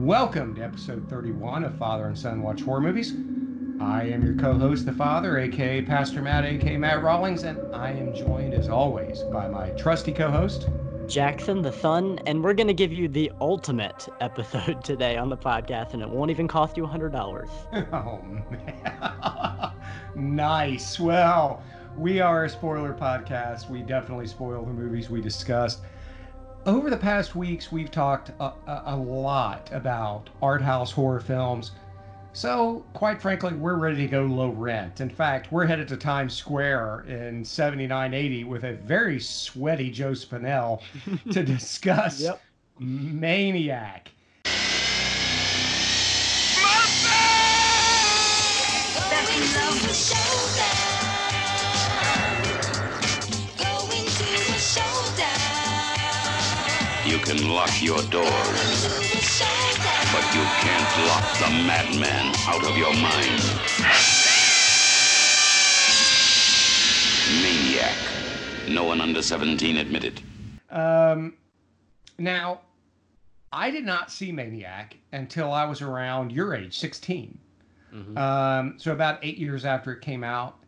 Welcome to episode 31 of Father and Son Watch Horror Movies. I am your co host, the Father, aka Pastor Matt, aka Matt Rawlings, and I am joined as always by my trusty co host, Jackson the Son, and we're going to give you the ultimate episode today on the podcast, and it won't even cost you $100. Oh, man. nice. Well, we are a spoiler podcast. We definitely spoil the movies we discussed. Over the past weeks, we've talked a, a, a lot about art house horror films. So, quite frankly, we're ready to go low rent. In fact, we're headed to Times Square in 7980 with a very sweaty Joe Spinell to discuss Yep. Maniac. You can lock your doors, but you can't lock the madman out of your mind. Maniac. No one under 17 admitted. Um, now, I did not see Maniac until I was around your age, 16. Mhm. Um, so about eight years after it came out,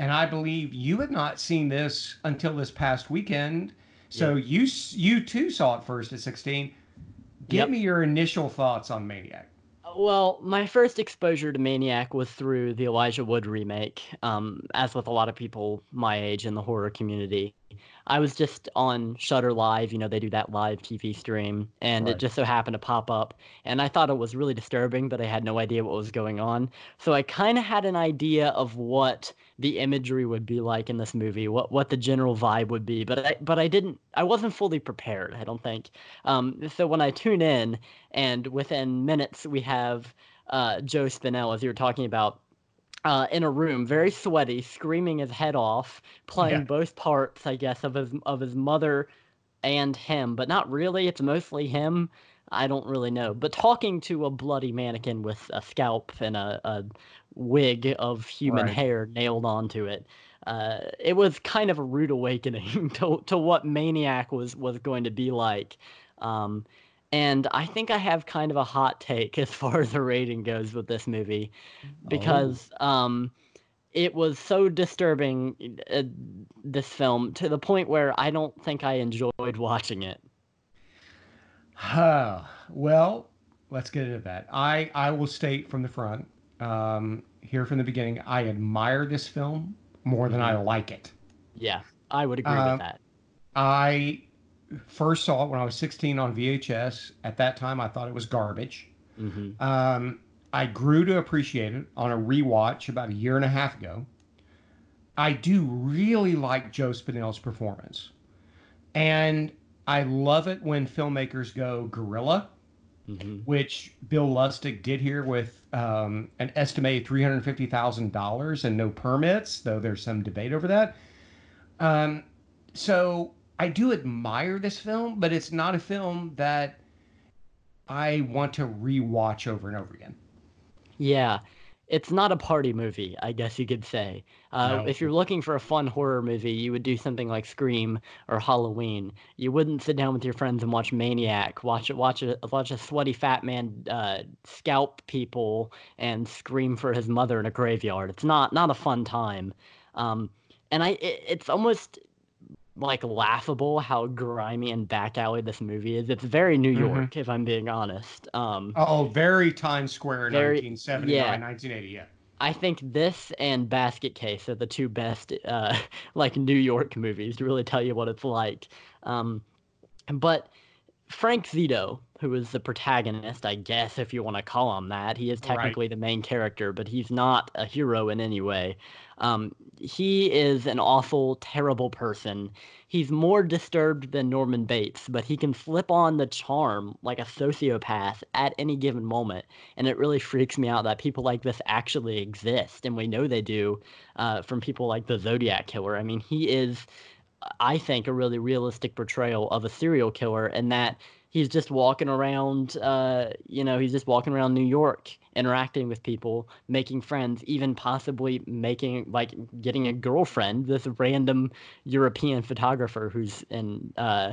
and I believe you had not seen this until this past weekend. So you you too saw it first at 16. Give Yep. me your initial thoughts on Maniac. Well, my first exposure to Maniac was through the Elijah Wood remake, um, as with a lot of people my age in the horror community. I was just on Shudder Live, you know, they do that live TV stream, and Right. it just so happened to pop up. And I thought it was really disturbing, but I had no idea what was going on. So I kind of had an idea of what the imagery would be like in this movie, what what the general vibe would be, but I but I didn't I wasn't fully prepared, I don't think. Um, so when I tune in and within minutes we have uh, Joe Spinell, as you were talking about, uh, in a room, very sweaty, screaming his head off, playing Yeah. both parts, I guess, of his of his mother and him, but not really. It's mostly him. I don't really know, but talking to a bloody mannequin with a scalp and a, a wig of human Right. hair nailed onto it. Uh, it was kind of a rude awakening to, to what Maniac was was going to be like. Um, and I think I have kind of a hot take as far as the rating goes with this movie because um, it was so disturbing, uh, this film, to the point where I don't think I enjoyed watching it. Huh. well, let's get into that. I I will state from the front, um, here from the beginning, I admire this film more than I like it. Yeah, I would agree Um, with that. I first saw it when I was 16 on VHS. At that time, I thought it was garbage. hmm Um, I grew to appreciate it on a rewatch about a year and a half ago. I do really like Joe Spinell's performance. And I love it when filmmakers go guerrilla, hmm which Bill Lustig did here with um, an estimated $350,000 and no permits, though there's some debate over that. Um, so I do admire this film, but it's not a film that I want to rewatch over and over again. Yeah, it's not a party movie, I guess you could say. Uh, No. If you're looking for a fun horror movie, you would do something like Scream or Halloween. You wouldn't sit down with your friends and watch Maniac, watch watch a watch a sweaty fat man uh, scalp people and scream for his mother in a graveyard. It's not not a fun time. Um, and I it, it's almost like laughable how grimy and back alley this movie is. It's very New Mhm. York, if I'm being honest. Um, Oh, very Times Square, Very- 1979, yeah. 1980. Yeah. I think this and Basket Case are the two best, uh, like New York movies to really tell you what it's like. Um, but Frank Zito, who is the protagonist, I guess if you want to call him that, he is Right. technically the main character, but he's not a hero in any way. Um, he is an awful, terrible person. He's more disturbed than Norman Bates, but he can flip on the charm like a sociopath at any given moment and it really freaks me out that people like this actually exist and we know they do uh, from people like the zodiac killer i mean he is i think a really realistic portrayal of a serial killer and that he's just walking around uh, you know he's just walking around new york interacting with people making friends even possibly making like getting a girlfriend this random european photographer who's in uh,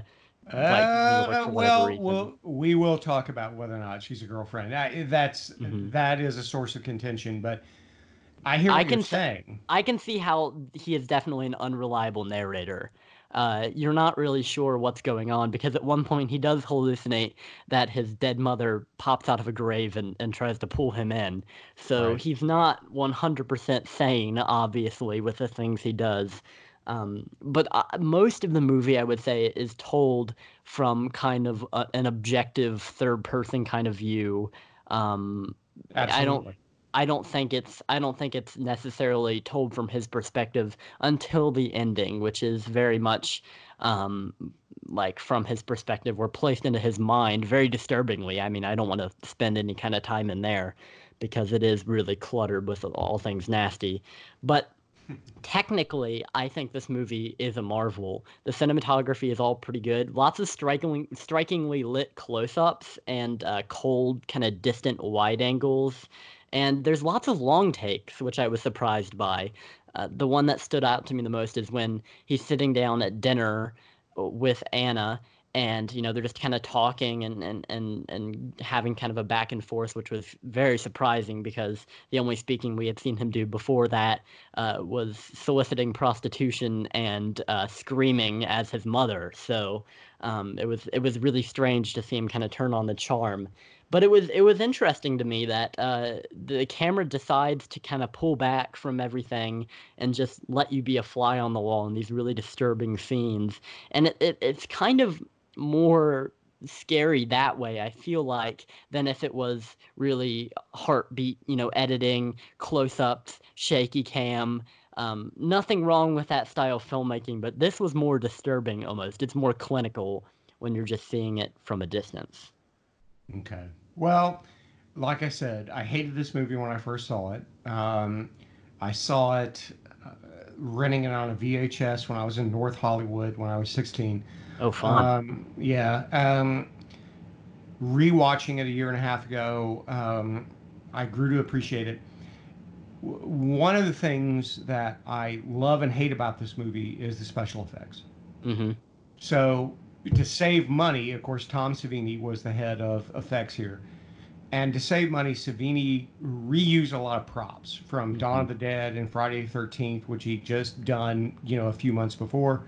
uh, well, well, we will talk about whether or not she's a girlfriend. I, that's mm-hmm. that is a source of contention, but I hear what I can you're saying. I can see how he is definitely an unreliable narrator. Uh, you're not really sure what's going on because at one point he does hallucinate that his dead mother pops out of a grave and, and tries to pull him in. So right. he's not 100% sane, obviously, with the things he does. Um, but uh, most of the movie, I would say, is told from kind of a, an objective third person kind of view. Um, Absolutely. I don't. I don't think it's I don't think it's necessarily told from his perspective until the ending, which is very much um, like from his perspective, we're placed into his mind very disturbingly. I mean, I don't want to spend any kind of time in there because it is really cluttered with all things nasty. But technically, I think this movie is a marvel. The cinematography is all pretty good. Lots of strikingly, strikingly lit close-ups and uh, cold, kind of distant wide angles. And there's lots of long takes, which I was surprised by. Uh, the one that stood out to me the most is when he's sitting down at dinner with Anna and you know they're just kind of talking and, and and and having kind of a back and forth which was very surprising because the only speaking we had seen him do before that uh, was soliciting prostitution and uh, screaming as his mother so um, it was it was really strange to see him kind of turn on the charm but it was it was interesting to me that uh, the camera decides to kind of pull back from everything and just let you be a fly on the wall in these really disturbing scenes. And it, it it's kind of more scary that way i feel like than if it was really heartbeat you know editing close-ups shaky cam um, nothing wrong with that style of filmmaking but this was more disturbing almost. It's more clinical when you're just seeing it from a distance okay well like i said i hated this movie when i first saw it um, i saw it uh, renting it on a vhs when i was in north hollywood when i was 16 Oh, fun. Um, yeah. Um, rewatching it a year and a half ago, um, I grew to appreciate it. one of the things that I love and hate about this movie is the special effects. Mm-hmm. So, to save money, of course, Tom Savini was the head of effects here. And to save money, Savini reused a lot of props from mm-hmm. Dawn of the Dead and Friday the 13th, which he'd just done, you know, a few months before.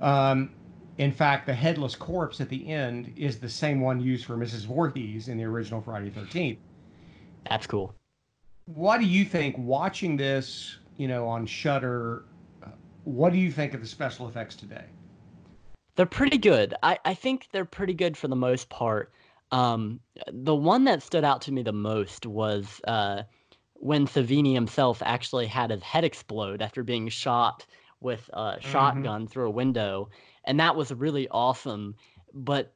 Um, in fact, the headless corpse at the end is the same one used for Mrs. Voorhees in the original Friday Thirteenth. That's cool. What do you think watching this, you know, on Shudder? Uh, what do you think of the special effects today? They're pretty good. I, I think they're pretty good for the most part. Um, the one that stood out to me the most was uh, when Savini himself actually had his head explode after being shot with a mm-hmm. shotgun through a window and that was really awesome. But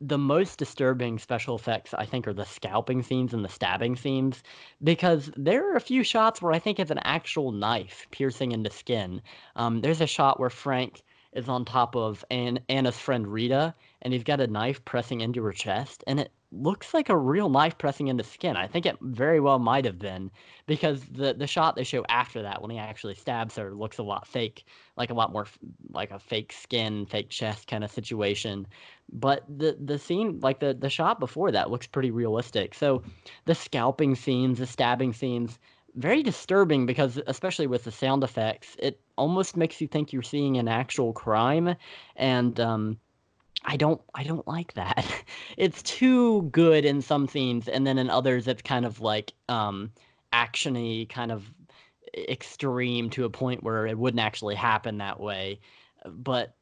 the most disturbing special effects I think are the scalping scenes and the stabbing scenes because there are a few shots where I think it's an actual knife piercing into skin. Um, there's a shot where Frank is on top of Ann- Anna's friend Rita and he's got a knife pressing into her chest and it looks like a real knife pressing into skin. I think it very well might have been because the the shot they show after that when he actually stabs her looks a lot fake, like a lot more like a fake skin, fake chest kind of situation. But the the scene like the the shot before that looks pretty realistic. So the scalping scenes, the stabbing scenes, very disturbing because especially with the sound effects, it almost makes you think you're seeing an actual crime and um I don't I don't like that. it's too good in some scenes and then in others it's kind of like um actiony kind of extreme to a point where it wouldn't actually happen that way. But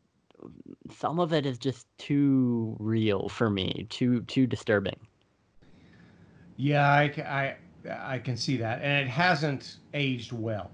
some of it is just too real for me, too too disturbing. Yeah, I, I, I can see that, and it hasn't aged well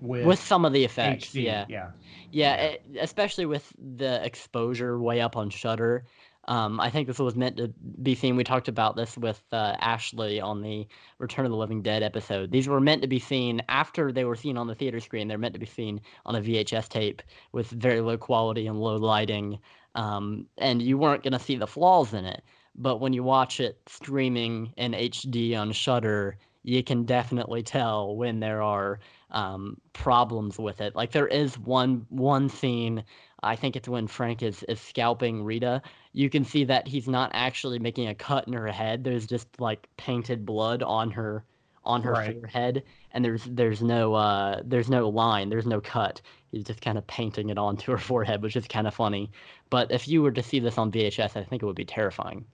with with some of the effects. HD, yeah, yeah, yeah. It, especially with the exposure way up on Shudder. Um, I think this was meant to be seen. We talked about this with uh, Ashley on the Return of the Living Dead episode. These were meant to be seen after they were seen on the theater screen. They're meant to be seen on a VHS tape with very low quality and low lighting, um, and you weren't going to see the flaws in it. But when you watch it streaming in HD on Shudder, you can definitely tell when there are um, problems with it. Like there is one one scene I think it's when Frank is, is scalping Rita. You can see that he's not actually making a cut in her head. There's just like painted blood on her on her Right. forehead, and there's there's no uh, there's no line, there's no cut. He's just kind of painting it onto her forehead, which is kind of funny. But if you were to see this on VHS, I think it would be terrifying.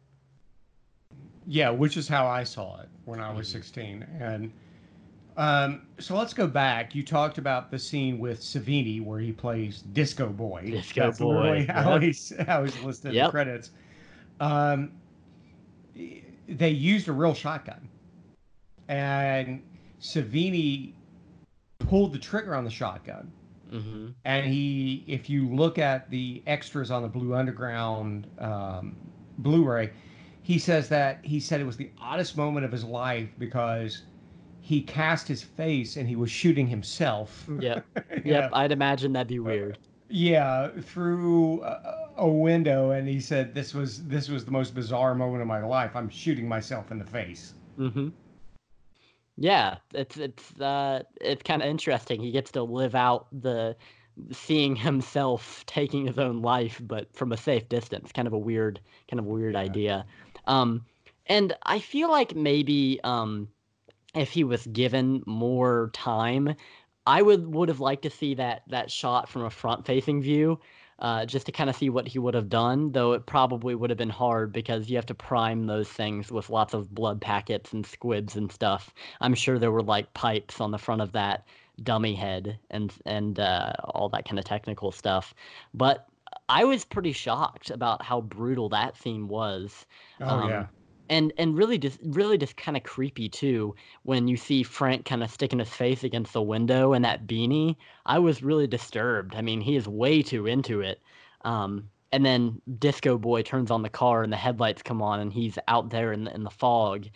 Yeah, which is how I saw it when I Mm-hmm. was 16. And um, so let's go back. You talked about the scene with Savini where he plays Disco Boy. Disco That's Boy, how yep. he's how he's listed in the credits. Um, they used a real shotgun, and Savini pulled the trigger on the shotgun. hmm and he if you look at the extras on the blue underground um, blu-ray he says that he said it was the oddest moment of his life because he cast his face and he was shooting himself Yep. you Yep. know, I'd imagine that'd be weird. yeah through a, a window and he said this was this was the most bizarre moment of my life i'm shooting myself in the face Mm-hmm. Yeah, it's it's uh it's kind of interesting. He gets to live out the seeing himself taking his own life, but from a safe distance. Kind of a weird, kind of a weird idea. Um, and I feel like maybe um, if he was given more time, I would would have liked to see that that shot from a front facing view. Uh, just to kind of see what he would have done, though it probably would have been hard because you have to prime those things with lots of blood packets and squibs and stuff. I'm sure there were like pipes on the front of that dummy head and and uh, all that kind of technical stuff. But I was pretty shocked about how brutal that scene was oh Um, yeah and and really just really just kind of creepy too when you see Frank kind of sticking his face against the window and that beanie. I was really disturbed. I mean, he is way too into it. Um, and then Disco Boy turns on the car and the headlights come on and he's out there in the, in the fog.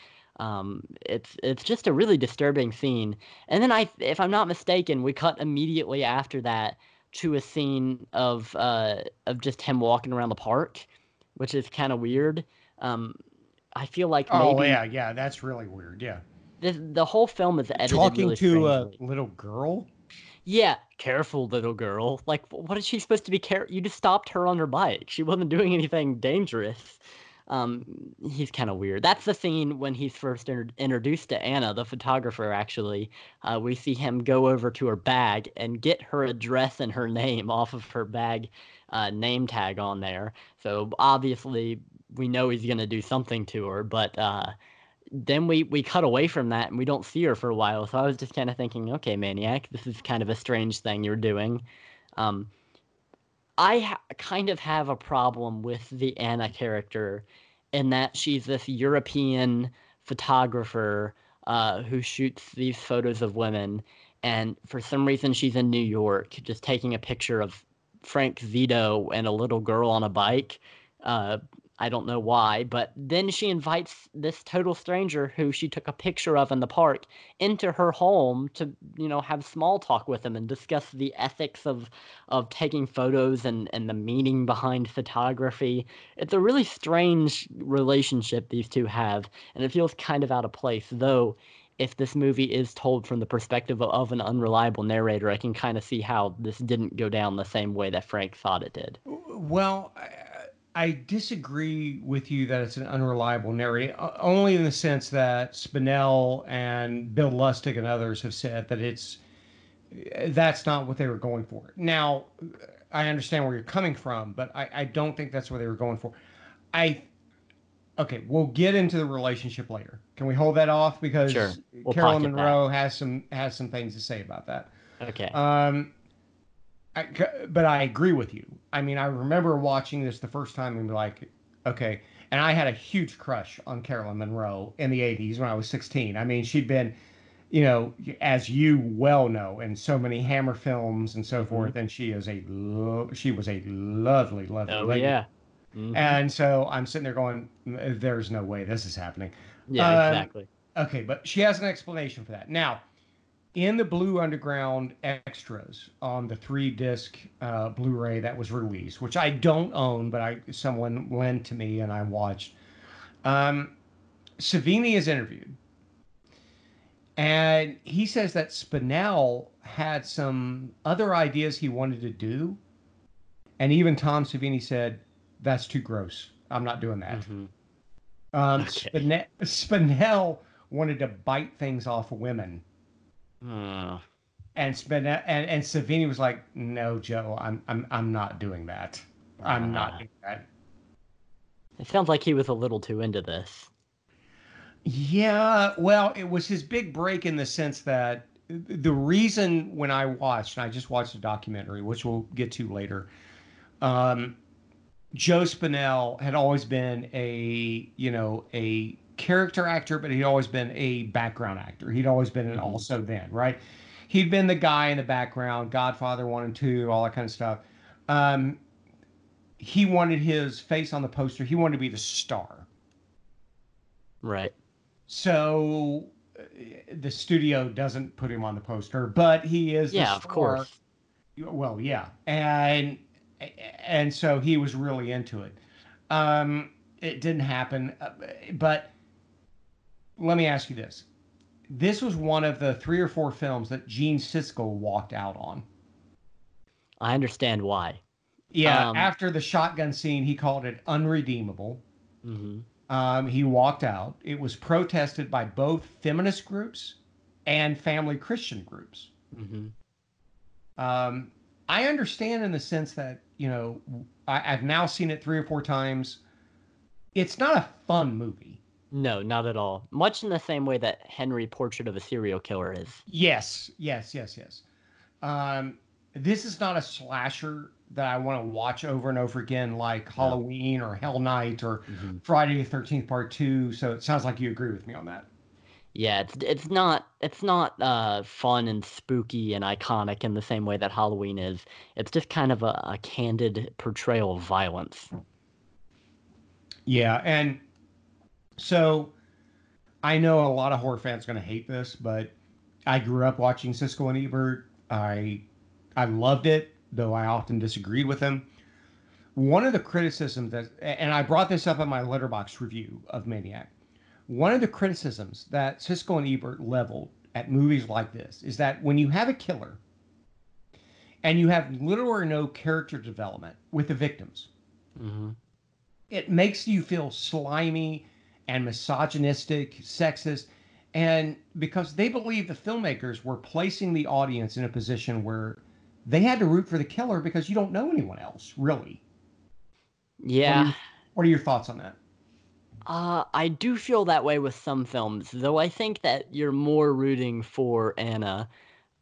Um, it's it's just a really disturbing scene. And then I, if I'm not mistaken, we cut immediately after that to a scene of uh, of just him walking around the park, which is kind of weird. Um, I feel like maybe oh yeah yeah that's really weird yeah the, the whole film is edited talking really to a little girl Yeah, careful, little girl. Like, what is she supposed to be? Care? You just stopped her on her bike. She wasn't doing anything dangerous. Um, he's kind of weird. That's the scene when he's first inter- introduced to Anna, the photographer. Actually, uh, we see him go over to her bag and get her address and her name off of her bag uh, name tag on there. So obviously, we know he's gonna do something to her, but. Uh, then we we cut away from that and we don't see her for a while. So I was just kind of thinking, okay, maniac, this is kind of a strange thing you're doing. Um, I ha- kind of have a problem with the Anna character in that she's this European photographer uh, who shoots these photos of women, and for some reason she's in New York, just taking a picture of Frank Zito and a little girl on a bike. Uh, I don't know why, but then she invites this total stranger who she took a picture of in the park into her home to, you know, have small talk with him and discuss the ethics of of taking photos and and the meaning behind photography. It's a really strange relationship these two have, and it feels kind of out of place, though if this movie is told from the perspective of, an unreliable narrator, I can kind of see how this didn't go down the same way that Frank thought it did. Well, I disagree with you that it's an unreliable narrative, only in the sense that Spinell and Bill Lustig and others have said that it's that's not what they were going for. Now, I understand where you're coming from, but I, I don't think that's what they were going for. I okay, we'll get into the relationship later. Can we hold that off because Sure. We'll Carolyn pocket that. Munro has some has some things to say about that. Okay. Um, I, but I agree with you. I mean, I remember watching this the first time and be like, okay. And I had a huge crush on Carolyn Munro in the 80s when I was 16. I mean, she'd been, you know, as you well know, in so many Hammer films and Mm-hmm. so forth. And she is a, lo- she was a lovely, lovely oh lady. yeah. Mhm. And so I'm sitting there going, there's no way this is happening. yeah, um, exactly. Okay, but she has an explanation for that. Now, in the Blue Underground extras on the three disc uh, Blu-ray that was released, which I don't own, but I someone lent to me and I watched. Um, Savini is interviewed, and he says that Spinell had some other ideas he wanted to do, and even Tom Savini said that's too gross. I'm not doing that. Mm-hmm. Um, Okay. Spine- Spinell wanted to bite things off of women, Uh, and Spinell and, and Savini was like, "No, Joe, I'm I'm I'm not doing that. I'm not doing that." it sounds like he was a little too into this. Yeah, well, it was his big break in the sense that the reason when I watched, and I just watched a documentary, which we'll get to later, um, Joe Spinell had always been a, you know, a character actor, but he'd always been a background actor. He'd always been an Mhm. also then, right? He'd been the guy in the background, Godfather 1 and 2, all that kind of stuff. Um, he wanted his face on the poster. He wanted to be the star. Right. So uh, the studio doesn't put him on the poster, but he is. the Yeah, of course. Well, yeah, and and so he was really into it. Um, it didn't happen, uh, but let me ask you this: This was one of the three or four films that Gene Siskel walked out on. I understand why. Yeah, Um, after the shotgun scene, he called it unredeemable. hmm Um, he walked out. It was protested by both feminist groups and family Christian groups. hmm Um, I understand in the sense that, you know, I, I've now seen it three or four times. It's not a fun movie. No, not at all. Much in the same way that Henry Portrait of a Serial Killer is. Yes, yes, yes, yes. Um, this is not a slasher that I want to watch over and over again, like Halloween or Hell Night or Mhm. Friday the Thirteenth Part Two. So it sounds like you agree with me on that. Yeah, it's it's not it's not uh, fun and spooky and iconic in the same way that Halloween is. It's just kind of a, a candid portrayal of violence. Yeah, and so I know a lot of horror fans are going to hate this, but I grew up watching Siskel and Ebert. I I loved it, though I often disagreed with him. One of the criticisms that, and I brought this up in my Letterboxd review of Maniac. One of the criticisms that Siskel and Ebert leveled at movies like this is that when you have a killer and you have little or no character development with the victims, hmm it makes you feel slimy and misogynistic, sexist, and because they believe the filmmakers were placing the audience in a position where they had to root for the killer because you don't know anyone else, really. Yeah. What are your thoughts on that? Uh, I do feel that way with some films, though I think that you're more rooting for Anna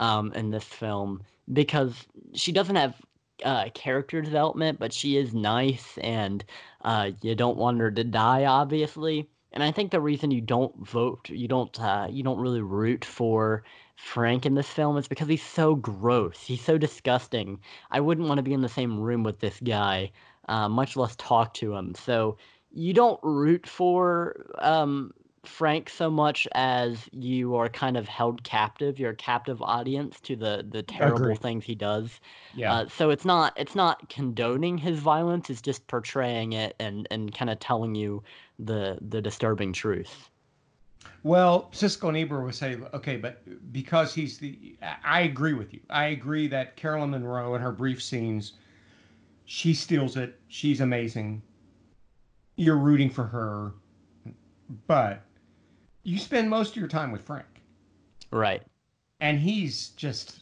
um, in this film because she doesn't have uh, character development, but she is nice and uh, you don't want her to die, obviously. And I think the reason you don't vote, you don't, uh, you don't really root for Frank in this film is because he's so gross. He's so disgusting. I wouldn't want to be in the same room with this guy, uh, much less talk to him. So you don't root for um, Frank so much as you are kind of held captive. You're a captive audience to the the terrible Agreed. things he does. Yeah. Uh, so it's not it's not condoning his violence. It's just portraying it and and kind of telling you the the disturbing truth. Well, Siskel and Ebert would say, okay, but because he's the, I- I agree with you. I agree that Carolyn Munro in her brief scenes, she steals it. She's amazing. You're rooting for her, but you spend most of your time with Frank, Right. and he's just,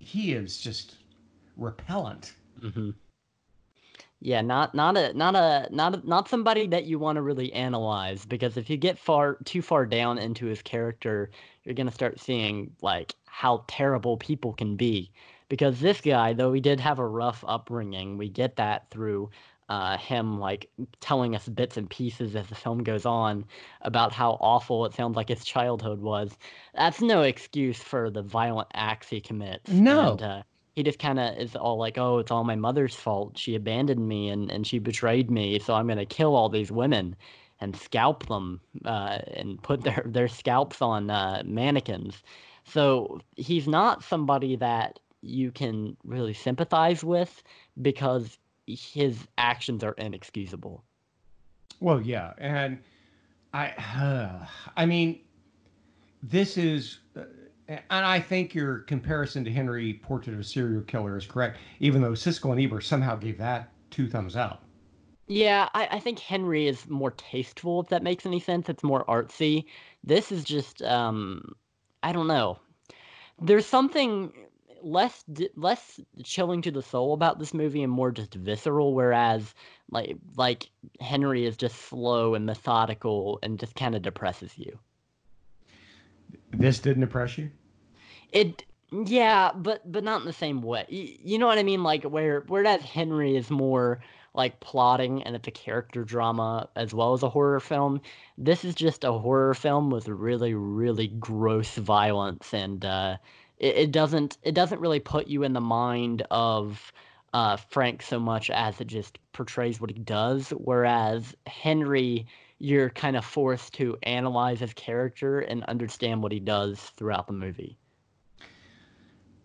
he is just repellent. hmm Yeah, not not a not a not a, not somebody that you want to really analyze because if you get far too far down into his character, you're gonna start seeing like how terrible people can be. Because this guy, though he did have a rough upbringing, we get that through uh, him like telling us bits and pieces as the film goes on about how awful it sounds like his childhood was. That's no excuse for the violent acts he commits. No. And, uh, he just kind of is all like, "Oh, it's all my mother's fault. She abandoned me and and she betrayed me, so I'm gonna kill all these women and scalp them uh, and put their their scalps on uh, mannequins." So he's not somebody that you can really sympathize with because his actions are inexcusable. Well, yeah, and I, I mean, this is, uh, and I think your comparison to Henry Portrait of a Serial Killer is correct, even though Siskel and Ebert somehow gave that two thumbs up. Yeah, I, I think Henry is more tasteful, if that makes any sense. It's more artsy. This is just, um, I don't know. There's something less less chilling to the soul about this movie and more just visceral whereas like like henry is just slow and methodical and just kind of depresses you. This didn't depress you? It yeah but but not in the same way. You, you know what i mean? Like where whereas henry is more like plotting and it's a character drama as well as a horror film this is just a horror film with really really gross violence and uh it, it doesn't it doesn't really put you in the mind of uh, Frank so much as it just portrays what he does. Whereas Henry, you're kind of forced to analyze his character and understand what he does throughout the movie.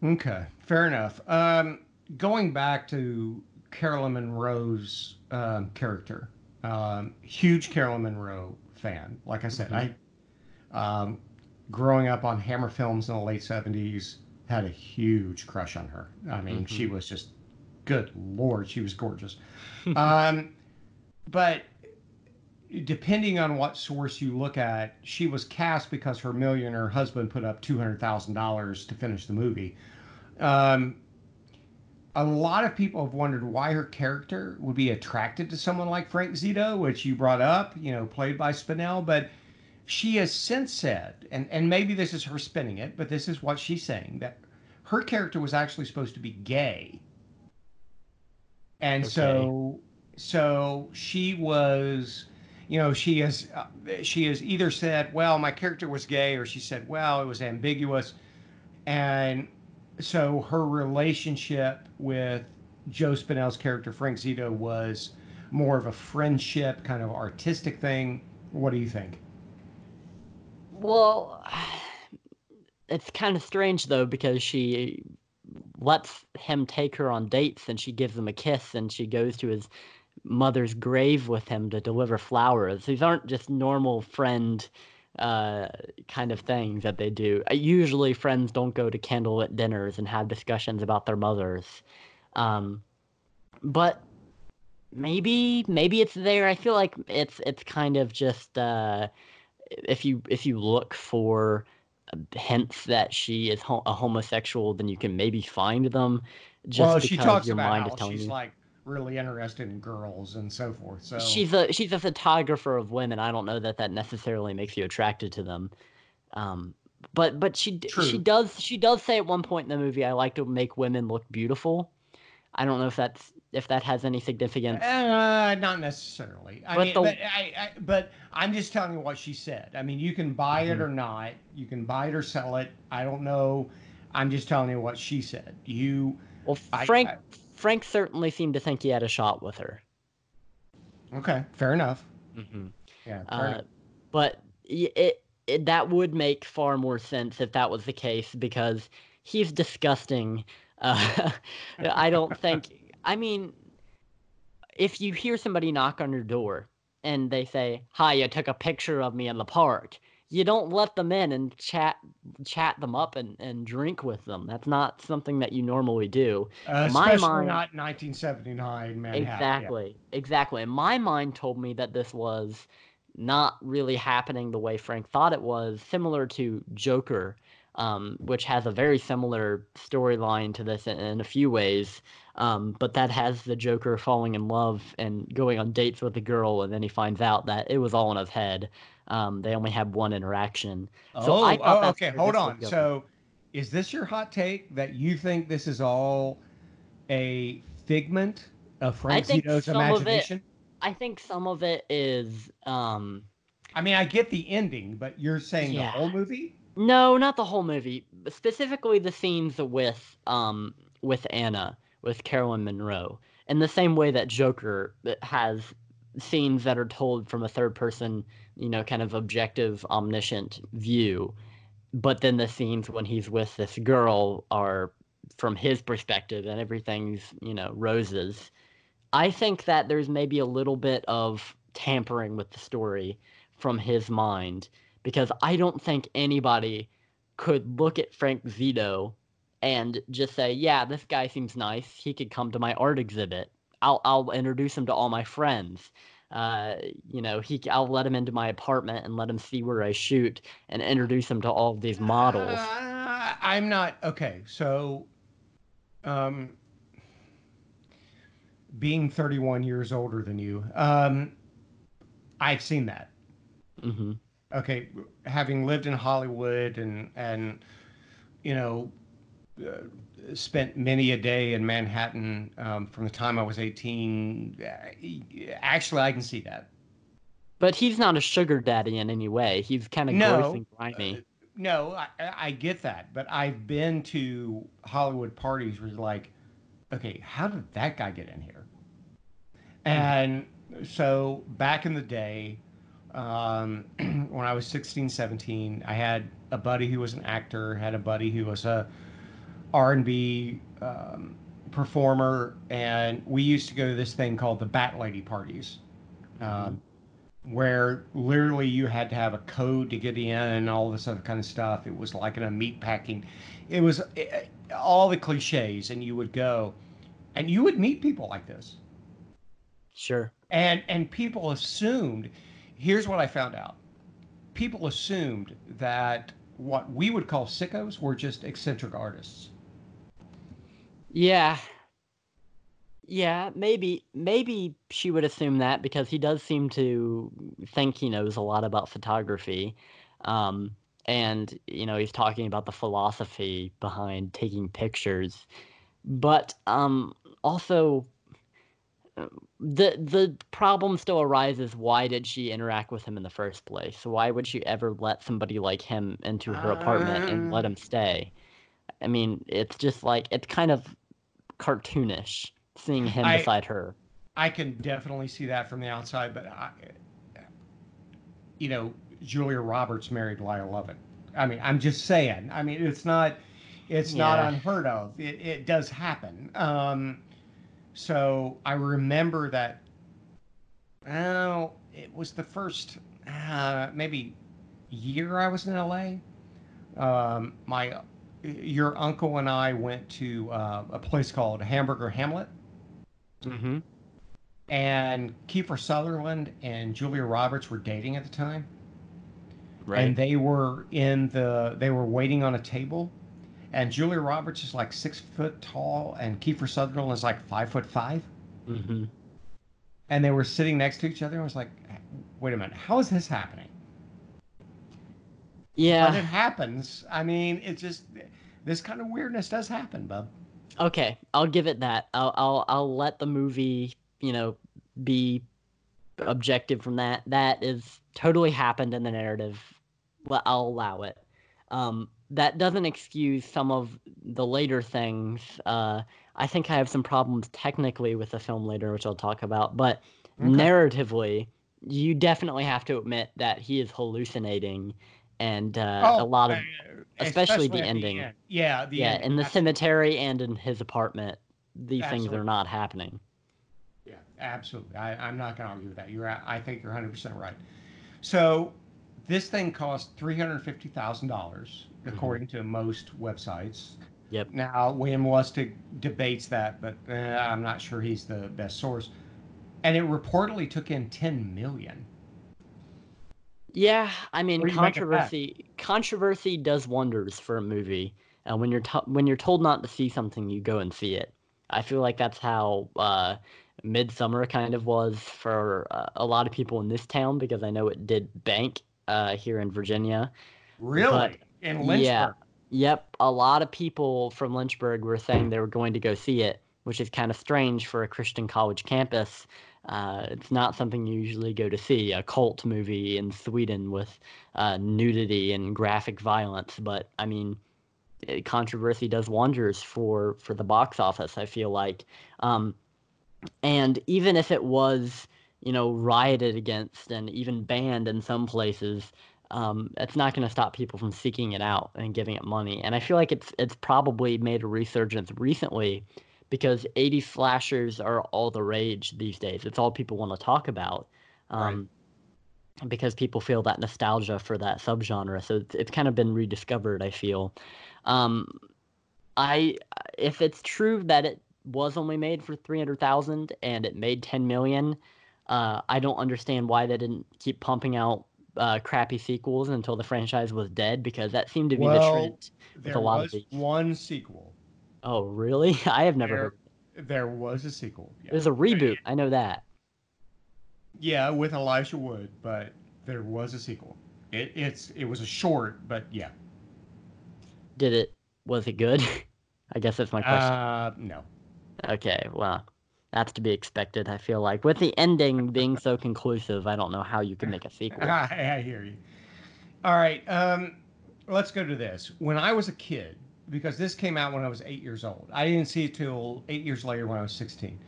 Okay, fair enough. Um, going back to Caroline Munro's um, character, um, huge Caroline Munro fan. Like I said, mm-hmm. I um, growing up on Hammer Films in the late 70s, had a huge crush on her. I mean, mm-hmm. she was just, good lord, she was gorgeous. um, but depending on what source you look at, she was cast because her millionaire husband put up $200,000 to finish the movie. Um, a lot of people have wondered why her character would be attracted to someone like Frank Zito, which you brought up, you know, played by Spinell, but she has since said, and, and maybe this is her spinning it, but this is what she's saying that her character was actually supposed to be gay. And okay. so so she was you know she has uh, she has either said well my character was gay or she said well it was ambiguous and so her relationship with Joe Spinell's character Frank Zito was more of a friendship kind of artistic thing what do you think well, it's kind of strange though because she lets him take her on dates and she gives him a kiss and she goes to his mother's grave with him to deliver flowers. These aren't just normal friend uh, kind of things that they do. Uh, usually, friends don't go to candlelit dinners and have discussions about their mothers. Um, but maybe, maybe it's there. I feel like it's it's kind of just uh, if you if you look for hints that she is ho- a homosexual, then you can maybe find them. Just well, she talks about how she's you. like really interested in girls and so forth. So she's a she's a photographer of women. I don't know that that necessarily makes you attracted to them. Um, but but she True. she does she does say at one point in the movie, "I like to make women look beautiful." I don't know if that's if that has any significance. Uh, not necessarily. I but mean, the... but, I, I, but I'm just telling you what she said. I mean, you can buy mm-hmm. it or not. You can buy it or sell it. I don't know. I'm just telling you what she said. You. Well, Frank. I, Frank certainly seemed to think he had a shot with her. Okay, fair enough. Mm-hmm. Yeah, uh, enough. but it, it that would make far more sense if that was the case because he's disgusting uh, I don't think. I mean, if you hear somebody knock on your door and they say, "Hi, you took a picture of me in the park," you don't let them in and chat chat them up and, and drink with them. That's not something that you normally do. Uh, my especially mind, not 1979 Manhattan. Exactly, yeah. exactly. And my mind told me that this was not really happening the way Frank thought it was, similar to Joker um, which has a very similar storyline to this in, in, a few ways. Um, but that has the Joker falling in love and going on dates with the girl, and then he finds out that it was all in his head. Um, they only had one interaction. So oh, I oh okay. Hold on. So, is this your hot take that you think this is all a figment of Frank Zito's imagination? It, I think some of it is. Um, I mean, I get the ending, but you're saying yeah. the whole movie? No, not the whole movie. Specifically, the scenes with um with Anna, with Carolyn Munro, in the same way that Joker has scenes that are told from a third person, you know, kind of objective, omniscient view. But then the scenes when he's with this girl are from his perspective, and everything's you know roses. I think that there's maybe a little bit of tampering with the story from his mind because I don't think anybody could look at Frank Zito and just say, "Yeah, this guy seems nice. He could come to my art exhibit. I'll I'll introduce him to all my friends. Uh, you know, he I'll let him into my apartment and let him see where I shoot and introduce him to all of these models." Uh, I'm not okay. So, um, being 31 years older than you, um, I've seen that. hmm Okay, having lived in Hollywood and and you know uh, spent many a day in Manhattan um, from the time I was 18. uh, Actually, I can see that. But he's not a sugar daddy in any way. He's kind of No, gross and grimy. Uh, no, I, I I get that, but I've been to Hollywood parties where you're like, okay, how did that guy get in here? And so back in the day, um, when I was 16, 17, I had a buddy who was an actor, had a buddy who was a R&B um, performer, and we used to go to this thing called the Bat Lady parties. Um, where literally you had to have a code to get in and all this other kind of stuff. It was like in a meat packing. It was eh, all the cliches, and you would go, and you would meet people like this, Sure. and and people assumed. Here's what I found out: people assumed that what we would call sickos were just eccentric artists. Yeah. Yeah, maybe maybe she would assume that because he does seem to think he knows a lot about photography. Um, and you know, he's talking about the philosophy behind taking pictures. But um also the the problem still arises why did she interact with him in the first place? Why would she ever let somebody like him into her apartment and let Um, him stay? I mean, it's just like it's kind of cartoonish seeing him I- beside her. I can definitely see that from the outside, but I, you know, Julia Roberts married Lyle Lovett. I mean, I'm just saying. I mean, it's not, it's not unheard of. It, it does happen. Um, so I remember that. Oh, it was the first uh, maybe year I was in LA. Um, my your uncle and I went to uh, a place called Hamburger Hamlet Mm-hmm. and Kiefer Sutherland and Julia Roberts were dating at the time, Right. and they were in the they were waiting on a table, and Julia Roberts is like six foot tall, and Kiefer Sutherland is like five foot five, mm-hmm. and they were sitting next to each other. and I was like, wait a minute, how is this happening? Yeah, but it happens. I mean, it's just this kind of weirdness does happen, bub. Okay, I'll give it that. I'll I'll I'll let the movie, you know, be objective from that. That is totally happened in the narrative. Well, I'll allow it. Um, that doesn't excuse some of the later things. Uh, I think I have some problems technically with the film later, which I'll talk about. But Okay. narratively, you definitely have to admit that he is hallucinating, and uh, a lot of uh, especially the ending. end. Yeah, the yeah, ending. in the That's- cemetery and in his apartment, these things Absolutely. are not happening. Yeah, absolutely. I, I'm not going to argue with that. You're, I think you're 100% right. So, this thing cost $350,000, dollars according to most websites. Yep. Now, William Lustig debates that, but eh, I'm not sure he's the best source. And it reportedly took in 10 million. Yeah, I mean What do you make of that? controversy. Controversy does wonders for a movie. Uh, when you're to- when you're told not to see something, you go and see it. I feel like that's how uh, Midsummer kind of was for uh, a lot of people in this town because I know it did bank uh, here in Virginia. Really? In Lynchburg? Yeah. Yep, a lot of people from Lynchburg were saying they were going to go see it, which is kind of strange for a Christian college campus. Uh, it's not something you usually go to see a cult movie in Sweden with uh, nudity and graphic violence. But I mean, eh, controversy does wonders for for the box office. I feel like, um, and even if it was, you know, rioted against and even banned in some places, um, it's not going to stop people from seeking it out and giving it money. And I feel like it's it's probably made a resurgence recently because 80 slashers are all the rage these days. It's all people want to talk about. Right. Um, because people feel that nostalgia for that subgenre. So it's, it's kind of been rediscovered. I feel. Um, I if it's true that it was only made for three hundred thousand and it made ten million, uh, I don't understand why they didn't keep pumping out uh, crappy sequels until the franchise was dead because that seemed to be Well, the trend. There a lot of these. one sequel. Oh, really? I have never There, heard. there was a sequel. Yeah. There's a reboot. I know that. Yeah, with Elijah Wood, but there was a sequel. It, it's it was a short, but yeah. Did it? Was it good? I guess that's my question. Uh, no. Okay, well, that's to be expected. I feel like with the ending being so conclusive, I don't know how you can make a sequel. I, I hear you. All right, um, let's go to this. When I was a kid, because this came out when I was eight years old. I didn't see it till eight years later when I was sixteen.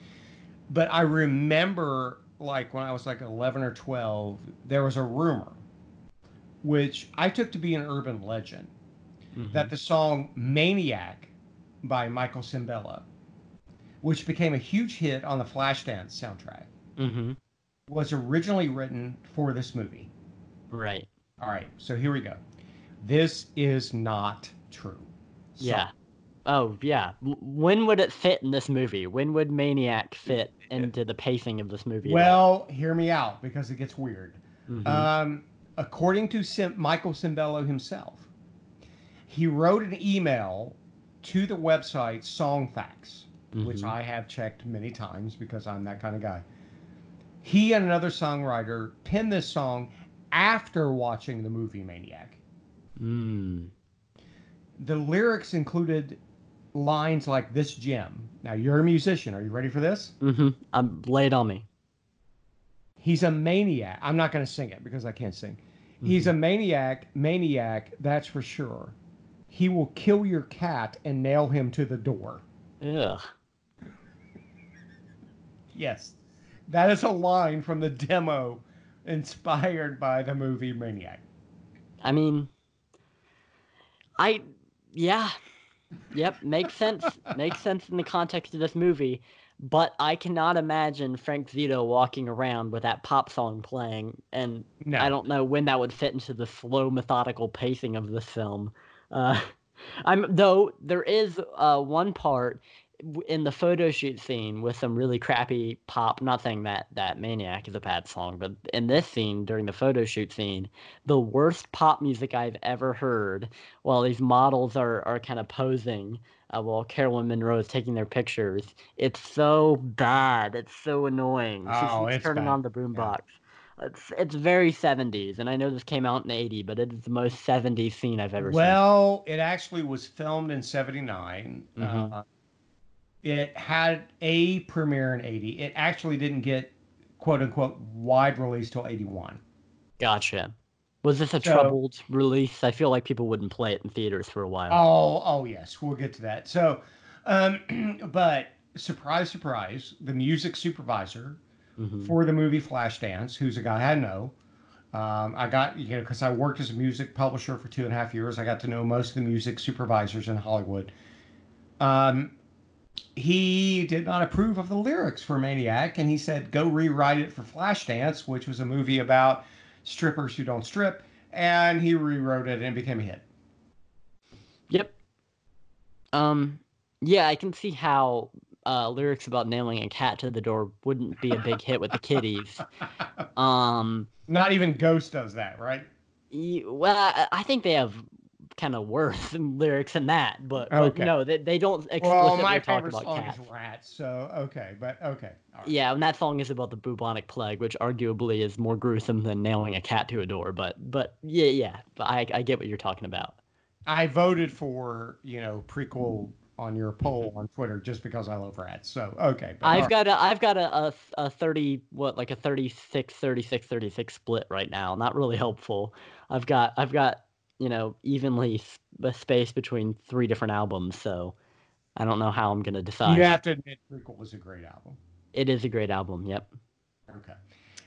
But I remember, like when I was like eleven or twelve, there was a rumor, which I took to be an urban legend, Mhm. that the song "Maniac" by Michael Sembello, which became a huge hit on the Flashdance soundtrack, Mhm. was originally written for this movie. Right. All right, so here we go. This is not true. So- Yeah. Oh, yeah. When would it fit in this movie? When would Maniac fit into the pacing of this movie? Well, hear me out because it gets weird. Mhm. Um, according to Sim- Michael Sembello himself, he wrote an email to the website Songfacts, which Mhm. I have checked many times because I'm that kind of guy. He and another songwriter penned this song after watching the movie Maniac. Mm. The lyrics included lines like this gem. Now, you're a musician. Are you ready for this? Mhm. Um, lay it on me. He's a maniac. I'm not going to sing it because I can't sing. He's a maniac, maniac, that's for sure. He will kill your cat and nail him to the door. Ugh. Yes. That is a line from the demo inspired by the movie Maniac. I mean, I, yeah, yep, makes sense. makes sense in the context of this movie. But I cannot imagine Frank Zito walking around with that pop song playing, and No. I don't know when that would fit into the slow, methodical pacing of this film. Uh, I'm though there is uh, one part in the photo shoot scene with some really crappy pop. Not saying that that Maniac is a bad song, but in this scene during the photo shoot scene, the worst pop music I've ever heard. While these models are are kind of posing. Uh, while Carolyn Munro is taking their pictures, it's so bad. It's so annoying. She's- Oh, she's it's turning bad. on the boombox. It's it's very 70s, and I know this came out in 80, but it is the most 70s scene I've ever seen. Well, it actually was filmed in 79. Mhm. Uh, it had a premiere in 80. It actually didn't get quote unquote wide release till 81. Gotcha. Was this a So- troubled release? I feel like people wouldn't play it in theaters for a while. Oh, oh yes, we'll get to that. So, um, but surprise, surprise, the music supervisor Mhm. for the movie Flashdance, who's a guy I know. Um, I got you know because I worked as a music publisher for two and a half years. I got to know most of the music supervisors in Hollywood. Um, he did not approve of the lyrics for Maniac, and he said, "Go rewrite it for Flashdance, which was a movie about strippers who don't strip." And he rewrote it, and it became a hit. Yep. Um, yeah, I can see how uh, lyrics about nailing a cat to the door wouldn't be a big hit with the kiddies. Um, Not even Ghost does that, right? well, I, I think they have kind of worse lyrics than that, but, but Okay. no, they, they don't explicitly Well, my talk favorite about song cats. is Rats, so okay, but okay. all right. Yeah, and that song is about the bubonic plague, which arguably is more gruesome than nailing a cat to a door. But but yeah, yeah, but I I get what you're talking about. I voted for you know Prequelle on your poll on Twitter just because I love Rats. So okay, but I've right. got a I've got a, a, a 30 what like a 36 36 36 split right now. Not really helpful. I've got I've got, you know, evenly a space between three different albums, so I don't know how I'm going to decide. you have to admit Prequelle was a great album. It is a great album, yep. Okay.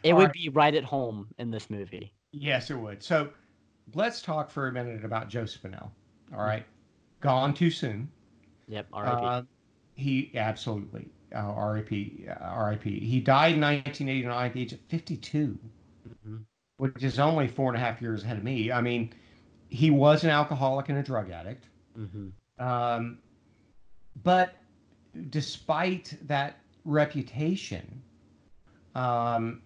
It All would right. be right at home in this movie. Yes, it would. So let's talk for a minute about Joe Spinell. All right, gone too soon. Yep, R.I.P. Uh, he absolutely uh, R.I.P. Uh, R.I.P. He died in 1989 at the age of 52. Mhm. which is only four and a half years ahead of me. I mean, he was an alcoholic and a drug addict. Mm-hmm. Um, but despite that reputation, um,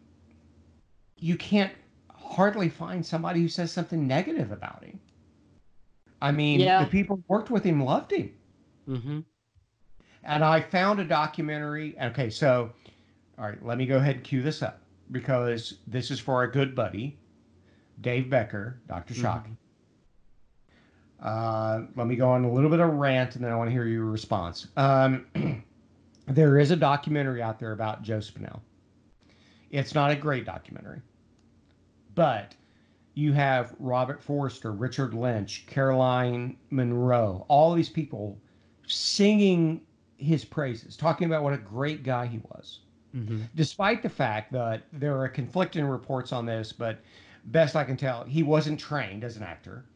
you can't hardly find somebody who says something negative about him. I mean, Yeah. the people who worked with him loved him. Mm-hmm. And I found a documentary. Okay, so, all right, let me go ahead and cue this up because this is for our good buddy, Dave Becker, Dr. Shock. Uh, let me go on a little bit of rant and then I want to hear your response. Um, there is a documentary out there about Joe Spinell. It's not a great documentary, but you have Robert Forster, Richard Lynch, Caroline Munro, all these people singing his praises, talking about what a great guy he was Mm-hmm. despite the fact that there are conflicting reports on this, but best I can tell, he wasn't trained as an actor.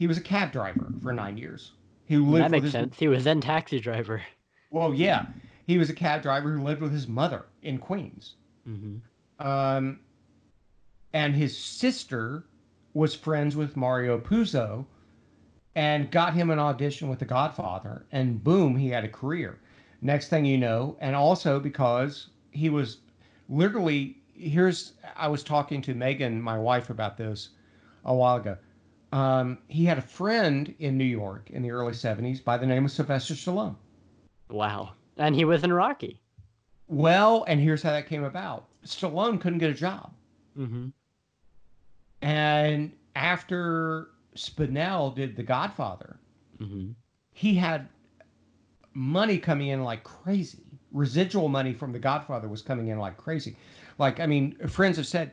He was a cab driver for nine years. He lived That makes his, sense. He was then taxi driver. Well, yeah, he was a cab driver who lived with his mother in Queens. Mm-hmm. Um, and his sister was friends with Mario Puzo and got him an audition with The Godfather, and boom, he had a career. Next thing you know, and also because he was literally here's I was talking to Megan, my wife, about this a while ago. Um, he had a friend in New York in the early 70s by the name of Sylvester Stallone. Wow. And he was in Rocky. Well, and here's how that came about Stallone couldn't get a job. Mm-hmm. And after Spinell did The Godfather, Mm-hmm. he had money coming in like crazy. Residual money from The Godfather was coming in like crazy. Like, I mean, friends have said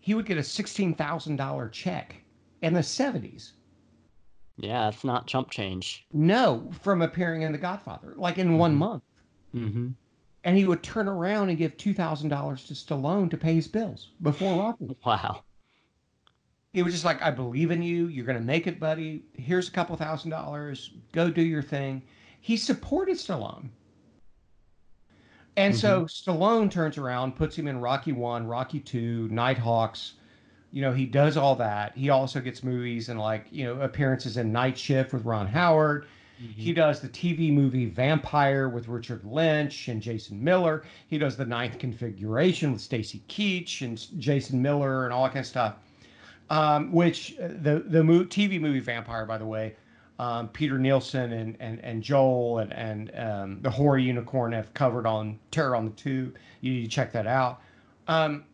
he would get a $16,000 check in the 70s. Yeah, it's not chump change. No, from appearing in The Godfather, like in one Mhm. month. Mm-hmm. And he would turn around and give $2,000 to Stallone to pay his bills before Rocky. Wow. He was just like, I believe in you. You're going to make it, buddy. Here's a couple thousand dollars. Go do your thing. He supported Stallone. And so Stallone turns around, puts him in Rocky One, Rocky Two, Nighthawks. You know, he does all that. He also gets movies and like, you know, appearances in Night Shift with Ron Howard. He does the TV movie Vampire with Richard Lynch and Jason Miller. He does the Ninth Configuration with Stacy Keach and Jason Miller and all that kind of stuff. Um, which uh, the the mo- TV movie Vampire, by the way, um, Peter Nielsen and and and Joel and and um, the Horror Unicorn have covered on Terror on the Tube. You need to check that out. Um,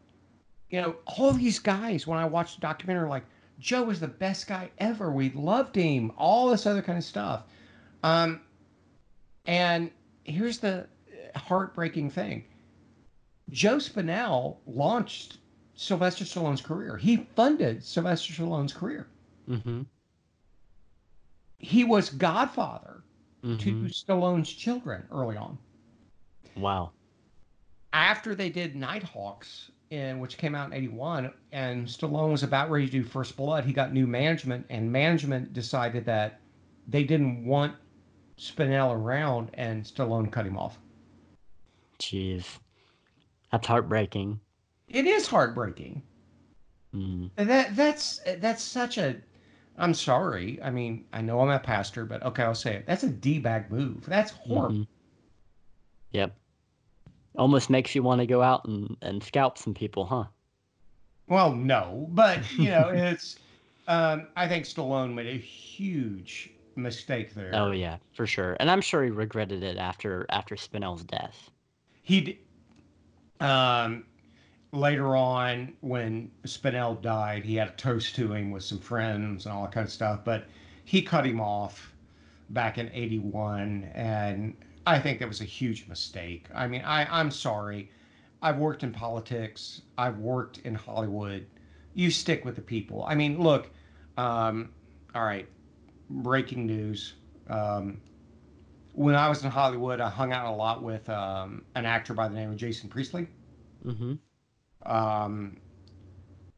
you know, all these guys. When I watched the documentary, like Joe was the best guy ever. We loved him. All this other kind of stuff. Um, and here's the heartbreaking thing: Joe Spinell launched Sylvester Stallone's career. He funded Sylvester Stallone's career. Mm-hmm. He was godfather to Mm-hmm. Stallone's children early on. Wow. After they did Nighthawks, in which came out in '81, and Stallone was about ready to do First Blood, he got new management, and management decided that they didn't want Spinell around, and Stallone cut him off. Jeez. That's heartbreaking. It is heartbreaking. Mm. That that's that's such a. I'm sorry. I mean, I know I'm a pastor, but okay, I'll say it. That's a d bag move. That's horrible. Mhm. Yep. Almost makes you want to go out and, and scalp some people, huh? Well, no, but you know, it's. Um, I think Stallone made a huge mistake there. Oh yeah, for sure. And I'm sure he regretted it after after Spinell's death. He. Um, later on, when Spinell died, he had a toast to him with some friends and all that kind of stuff. But he cut him off back in '81, and I think that was a huge mistake. I mean, I, I'm sorry. I've worked in politics. I've worked in Hollywood. You stick with the people. I mean, look. Um, all right. Breaking news. Um, when I was in Hollywood, I hung out a lot with um, an actor by the name of Jason Priestley. Mm-hmm. Um,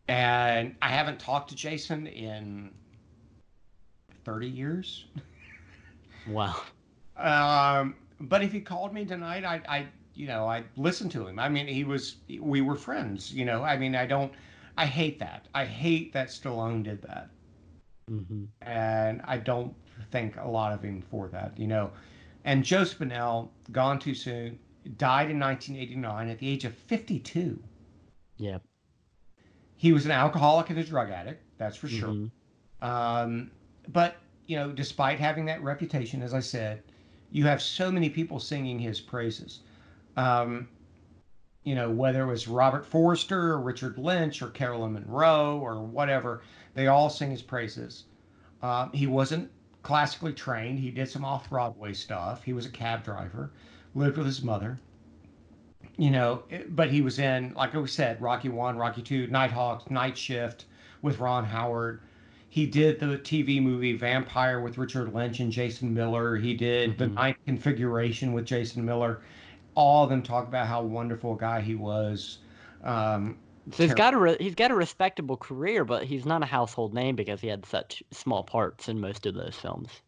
and I haven't talked to Jason in 30 years. Wow. Um, but if he called me tonight, I, I, you know, I listened to him. I mean, he was, we were friends. You know, I mean, I don't, I hate that. I hate that Stallone did that, hmm and I don't think a lot of him for that. You know, and Joe Spinell gone too soon, died in 1989 at the age of 52. Yep. He was an alcoholic and a drug addict, that's for sure. Mhm. Um, but you know, despite having that reputation, as I said, you have so many people singing his praises. Um, you know, whether it was Robert Forster or Richard Lynch or Carolyn Munro or whatever, they all sing his praises. Um, he wasn't classically trained. He did some off Broadway stuff. He was a cab driver, lived with his mother. You know, but he was in, like we said, Rocky One, Rocky Two, Nighthawks, Night Shift with Ron Howard. He did the TV movie Vampire with Richard Lynch and Jason Miller. He did the Mhm. Ninth Configuration with Jason Miller. All of them talk about how wonderful a guy he was. Um, So he's got a re- he's got a respectable career, but he's not a household name because he had such small parts in most of those films.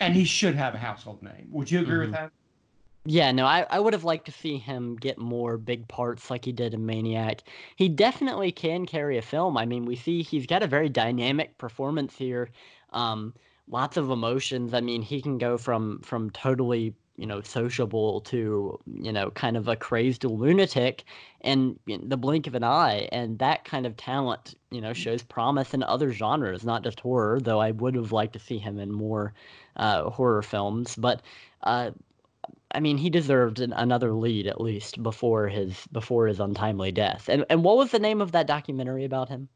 and he should have a household name. Would you agree with Mhm. that? Yeah, no, I, I would have liked to see him get more big parts like he did in Maniac. He definitely can carry a film. I mean, we see he's got a very dynamic performance here. Um, lots of emotions. I mean, he can go from from totally, you know, sociable to, you know, kind of a crazed lunatic in, in the blink of an eye. And that kind of talent, you know, shows promise in other genres, not just horror, though I would have liked to see him in more uh, horror films. But uh, I mean, he deserved an, another lead at least before his before his untimely death. And and what was the name of that documentary about him?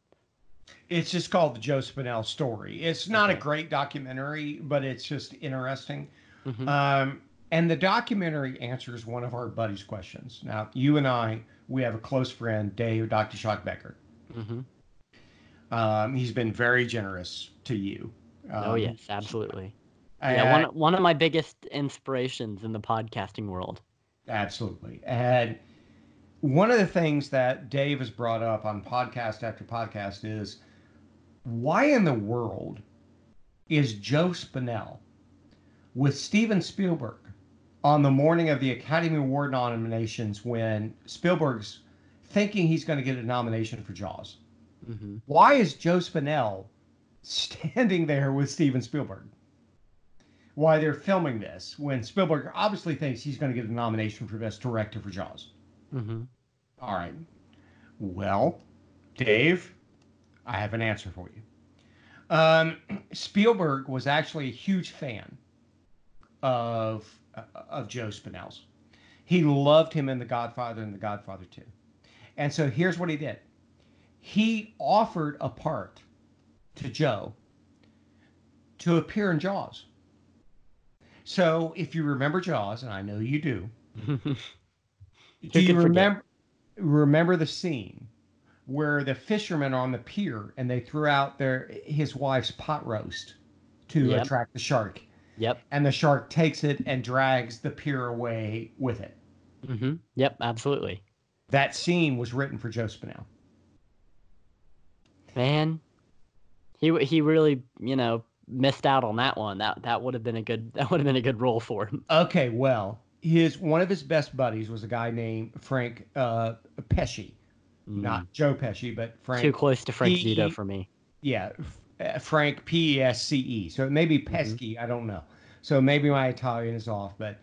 It's just called the Joe Spinell story. It's not a great documentary, but it's just interesting. Mhm. Um, and the documentary answers one of our buddies' questions. Now, you and I, we have a close friend, Dave, Dr. Shock Becker. hmm Um, he's been very generous to you. Um, oh yes, absolutely. And- Yeah, one one of my biggest inspirations in the podcasting world. Absolutely. And one of the things that Dave has brought up on podcast after podcast is why in the world is Joe Spinell with Steven Spielberg on the morning of the Academy Award nominations when Spielberg's thinking he's going to get a nomination for Jaws? hmm Why is Joe Spinell standing there with Steven Spielberg? Why they're filming this when Spielberg obviously thinks he's going to get a nomination for Best Director for Jaws? hmm All right. Well, Dave, I have an answer for you. Um, Spielberg was actually a huge fan of uh, of Joe Spinell's. He loved him in The Godfather and The Godfather 2. And so here's what he did. He offered a part to Joe to appear in Jaws. So if you remember Jaws, and I know you do, do you forget? remember remember the scene where the fishermen are on the pier and they threw out their his wife's pot roast to Yep. attract the shark yep. and the shark takes it and drags the pier away with it hmm Yep. Absolutely. that scene was written for joe spinell Man, he he really you know missed out on that one. That that would have been a good that would have been a good role for him. okay well his one of his best buddies was a guy named frank uh, pesci Mm. not joe pesci but frank too close to Frank he- Zito for me. Yeah, uh, Frank P E S C E. So it may be Pesky. I don't know. So maybe my Italian is off, but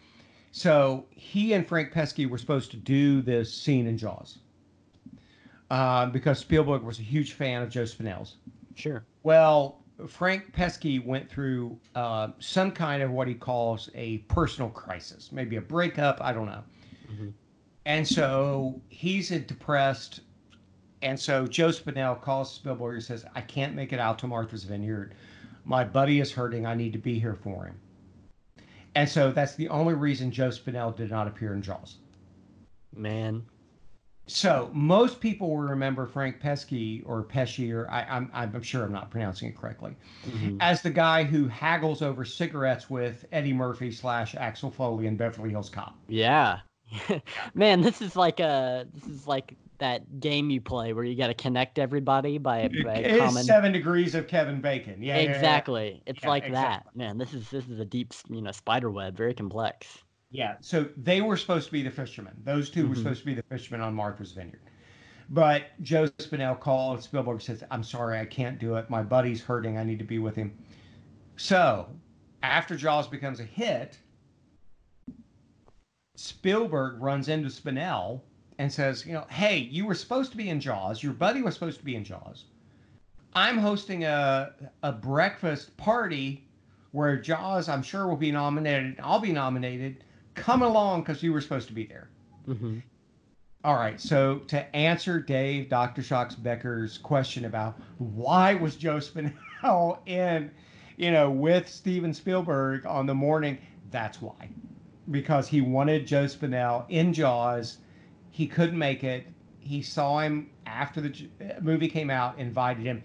so he and Frank Pesky were supposed to do this scene in Jaws uh, because Spielberg was a huge fan of Joe Spinell's. Sure. Well, Frank Pesky went through uh, some kind of what he calls a personal crisis, maybe a breakup. I don't know. Mhm. And so he's a depressed. And so Joe Spinell calls Spielberg and says, I can't make it out to Martha's Vineyard. My buddy is hurting. I need to be here for him. And so that's the only reason Joe Spinell did not appear in Jaws. Man. So most people will remember Frank Pesky or Pesci, or I, I'm, I'm sure I'm not pronouncing it correctly, Mhm. as the guy who haggles over cigarettes with Eddie Murphy slash Axel Foley in Beverly Hills Cop. Yeah. Man, this is like a this is like that game you play where you got to connect everybody by a, by It's common. seven degrees of Kevin Bacon. Yeah, yeah, yeah. exactly. It's Yeah, like exactly. that. Man, this is this is a deep you know spider web, very complex. Yeah, so they were supposed to be the fishermen. Those 2 were Mhm. supposed to be the fishermen on Martha's Vineyard. But Joe Spinell called. Spielberg says, "I'm sorry, I can't do it. My buddy's hurting. I need to be with him." So, after Jaws becomes a hit, Spielberg runs into Spinell and says, "You know, hey, you were supposed to be in Jaws. Your buddy was supposed to be in Jaws. I'm hosting a a breakfast party where Jaws, I'm sure, will be nominated. I'll be nominated. Come along because you were supposed to be there." Mm-hmm. All right. So to answer Dave Dr. Shocks Becker's question about why was Joe Spinell in, you know, with Steven Spielberg on the morning, that's why. Because he wanted Joe Spinell in Jaws. He couldn't make it. He saw him after the movie came out, invited him.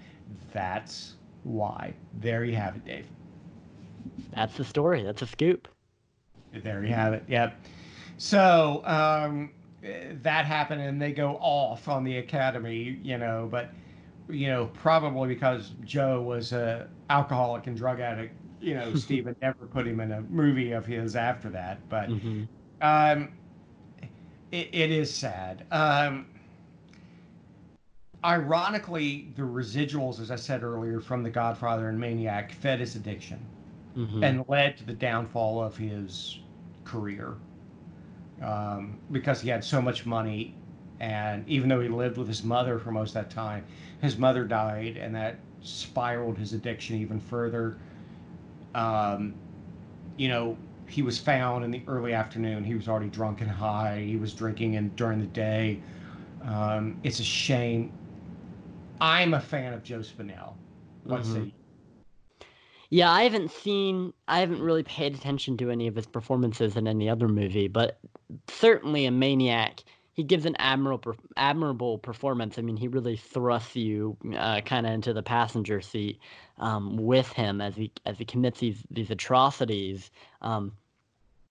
That's why. There you have it, Dave. That's the story. That's a scoop. There you have it. Yep. So um, that happened, and they go off on the academy, you know. But you know, probably because Joe was a alcoholic and drug addict, you know, Steven never put him in a movie of his after that. But hmm um, it, it is sad. Um, ironically, the residuals, as I said earlier, from The Godfather and Maniac fed his addiction hmm and led to the downfall of his career um, because he had so much money. And even though he lived with his mother for most of that time, his mother died, and that spiraled his addiction even further. Um, you know, he was found in the early afternoon. He was already drunk and high. He was drinking in, during the day. Um, it's a shame. I'm a fan of Joe Spinell. Let's Mhm. see. Yeah, I haven't seen, I haven't really paid attention to any of his performances in any other movie, but certainly a Maniac, he gives an admirable, admirable performance. I mean, he really thrusts you uh, kind of into the passenger seat um, with him as he as he commits these these atrocities, um,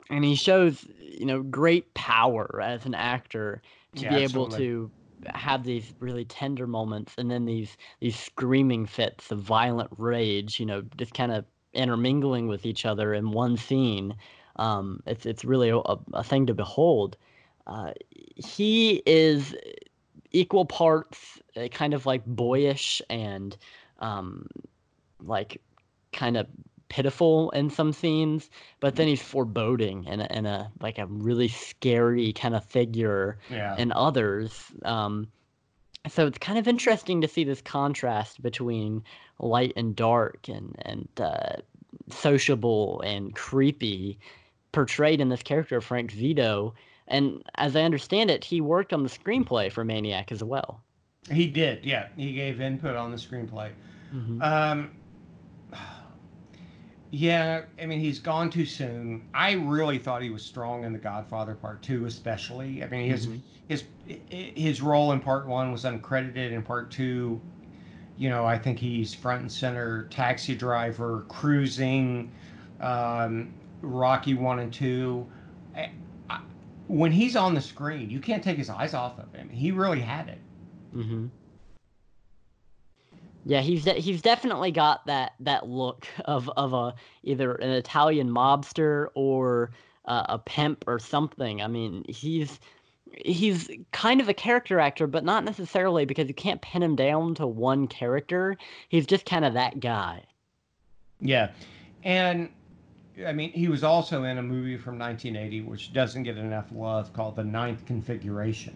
and he shows you know great power as an actor to Yeah, be able absolutely. to have these really tender moments and then these these screaming fits of violent rage you know just kind of intermingling with each other in one scene um, it's it's really a, a thing to behold. Uh, he is equal parts uh, kind of like boyish and um, like kind of pitiful in some scenes but then he's foreboding and a, and a like a really scary kind of figure Yeah. and others. Um, so it's kind of interesting to see this contrast between light and dark and and uh, sociable and creepy portrayed in this character of Frank Zito. And as I understand it, he worked on the screenplay for Maniac as well. He did, yeah. He gave input on the screenplay. Mhm. Um, yeah, I mean, he's gone too soon. I really thought he was strong in The Godfather Part Two, especially. I mean, his Mhm. his his role in Part One was uncredited. In Part Two, you know, I think he's front and center, taxi driver, cruising, um, Rocky One and Two. I, I, when he's on the screen, you can't take his eyes off of him. He really had it. hmm Yeah, he's de- he's definitely got that that look of of a either an Italian mobster or uh, a pimp or something. I mean, he's he's kind of a character actor, but not necessarily because you can't pin him down to one character. He's just kind of that guy. Yeah. And I mean, he was also in a movie from 1980, which doesn't get enough love, called The Ninth Configuration,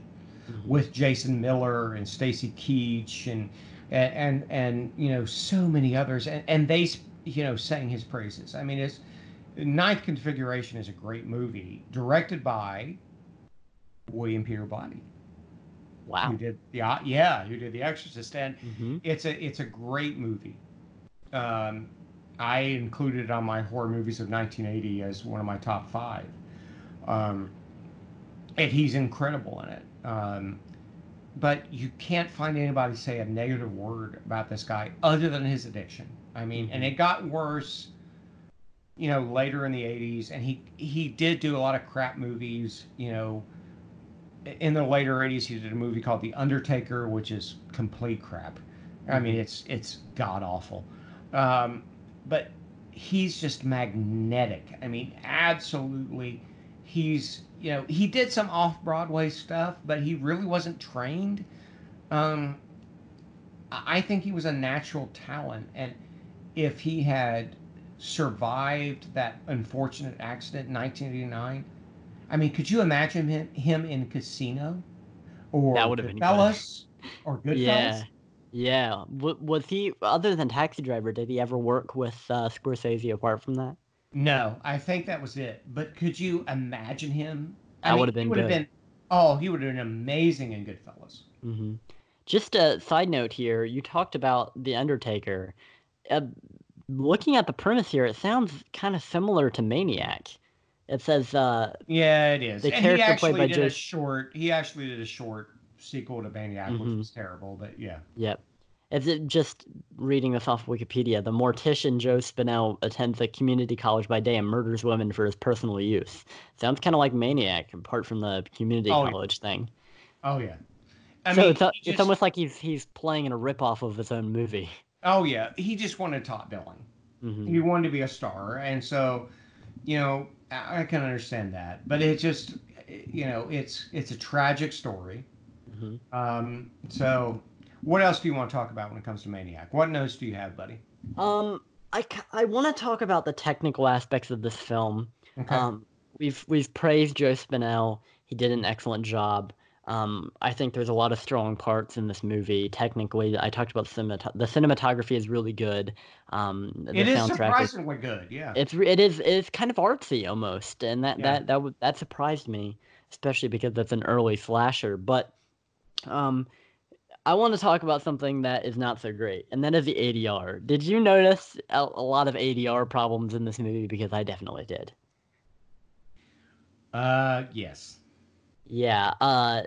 with Jason Miller and Stacy Keach and and and, and you know so many others, and, and they you know sang his praises. I mean, it's Ninth Configuration is a great movie, directed by William Peter Blatty, Wow. who did the yeah, who did The Exorcist, and hmm it's a it's a great movie. Um, I included it on my horror movies of 1980 as one of my top five. Um, and he's incredible in it. Um, but you can't find anybody say a negative word about this guy other than his addiction. I mean, and it got worse, you know, later in the 80s. And he he did do a lot of crap movies. You know, in the later 80s, he did a movie called The Undertaker, which is complete crap. I mean, it's it's god awful. Um, but he's just magnetic. I mean, absolutely. He's you know he did some off Broadway stuff, but he really wasn't trained. Um, I think he was a natural talent, and if he had survived that unfortunate accident in 1989, I mean, could you imagine him, him in Casino or That would have been good. Goodfellas or Goodfellas? Yeah. Yeah. W- was he other than Taxi Driver? Did he ever work with uh, Scorsese apart from that? No, I think that was it. But could you imagine him? That would've he been would have good. been. Oh, he would have been amazing in Goodfellas. hmm Just a side note here. You talked about The Undertaker. Uh, looking at the premise here, it sounds kind of similar to Maniac. It says, uh, Yeah, it is. The and he character played by did a short. He actually did a short sequel to Maniac, Mhm. which was terrible. But yeah, Yep. It's it- just reading this off Wikipedia. The mortician Joe Spinell attends a community college by day and murders women for his personal use. Sounds kind of like Maniac, apart from the community Oh, yeah. college thing. oh yeah. I so mean, it's, a- he it's almost like he's he's playing in a ripoff of his own movie. Oh yeah, he just wanted top billing. hmm He wanted to be a star, and so, you know, I I can understand that. But it just, you know, it's it's a tragic story. hmm Um, so, what else do you want to talk about when it comes to Maniac? What notes do you have, buddy? Um, I, I want to talk about the technical aspects of this film. Okay. Um, we've we've praised Joe Spinell. He did an excellent job. Um, I think there's a lot of strong parts in this movie. Technically, I talked about cinemat- the cinematography is really good. Um, the it is soundtrack is surprisingly good. Yeah. it's it is it's kind of artsy almost, and that Yeah. that that would that surprised me, especially because that's an early slasher. But um, I want to talk about something that is not so great, and that is the ADR. Did you notice a, a lot of ADR problems in this movie? Because I definitely did. Uh, yes. Yeah. Uh,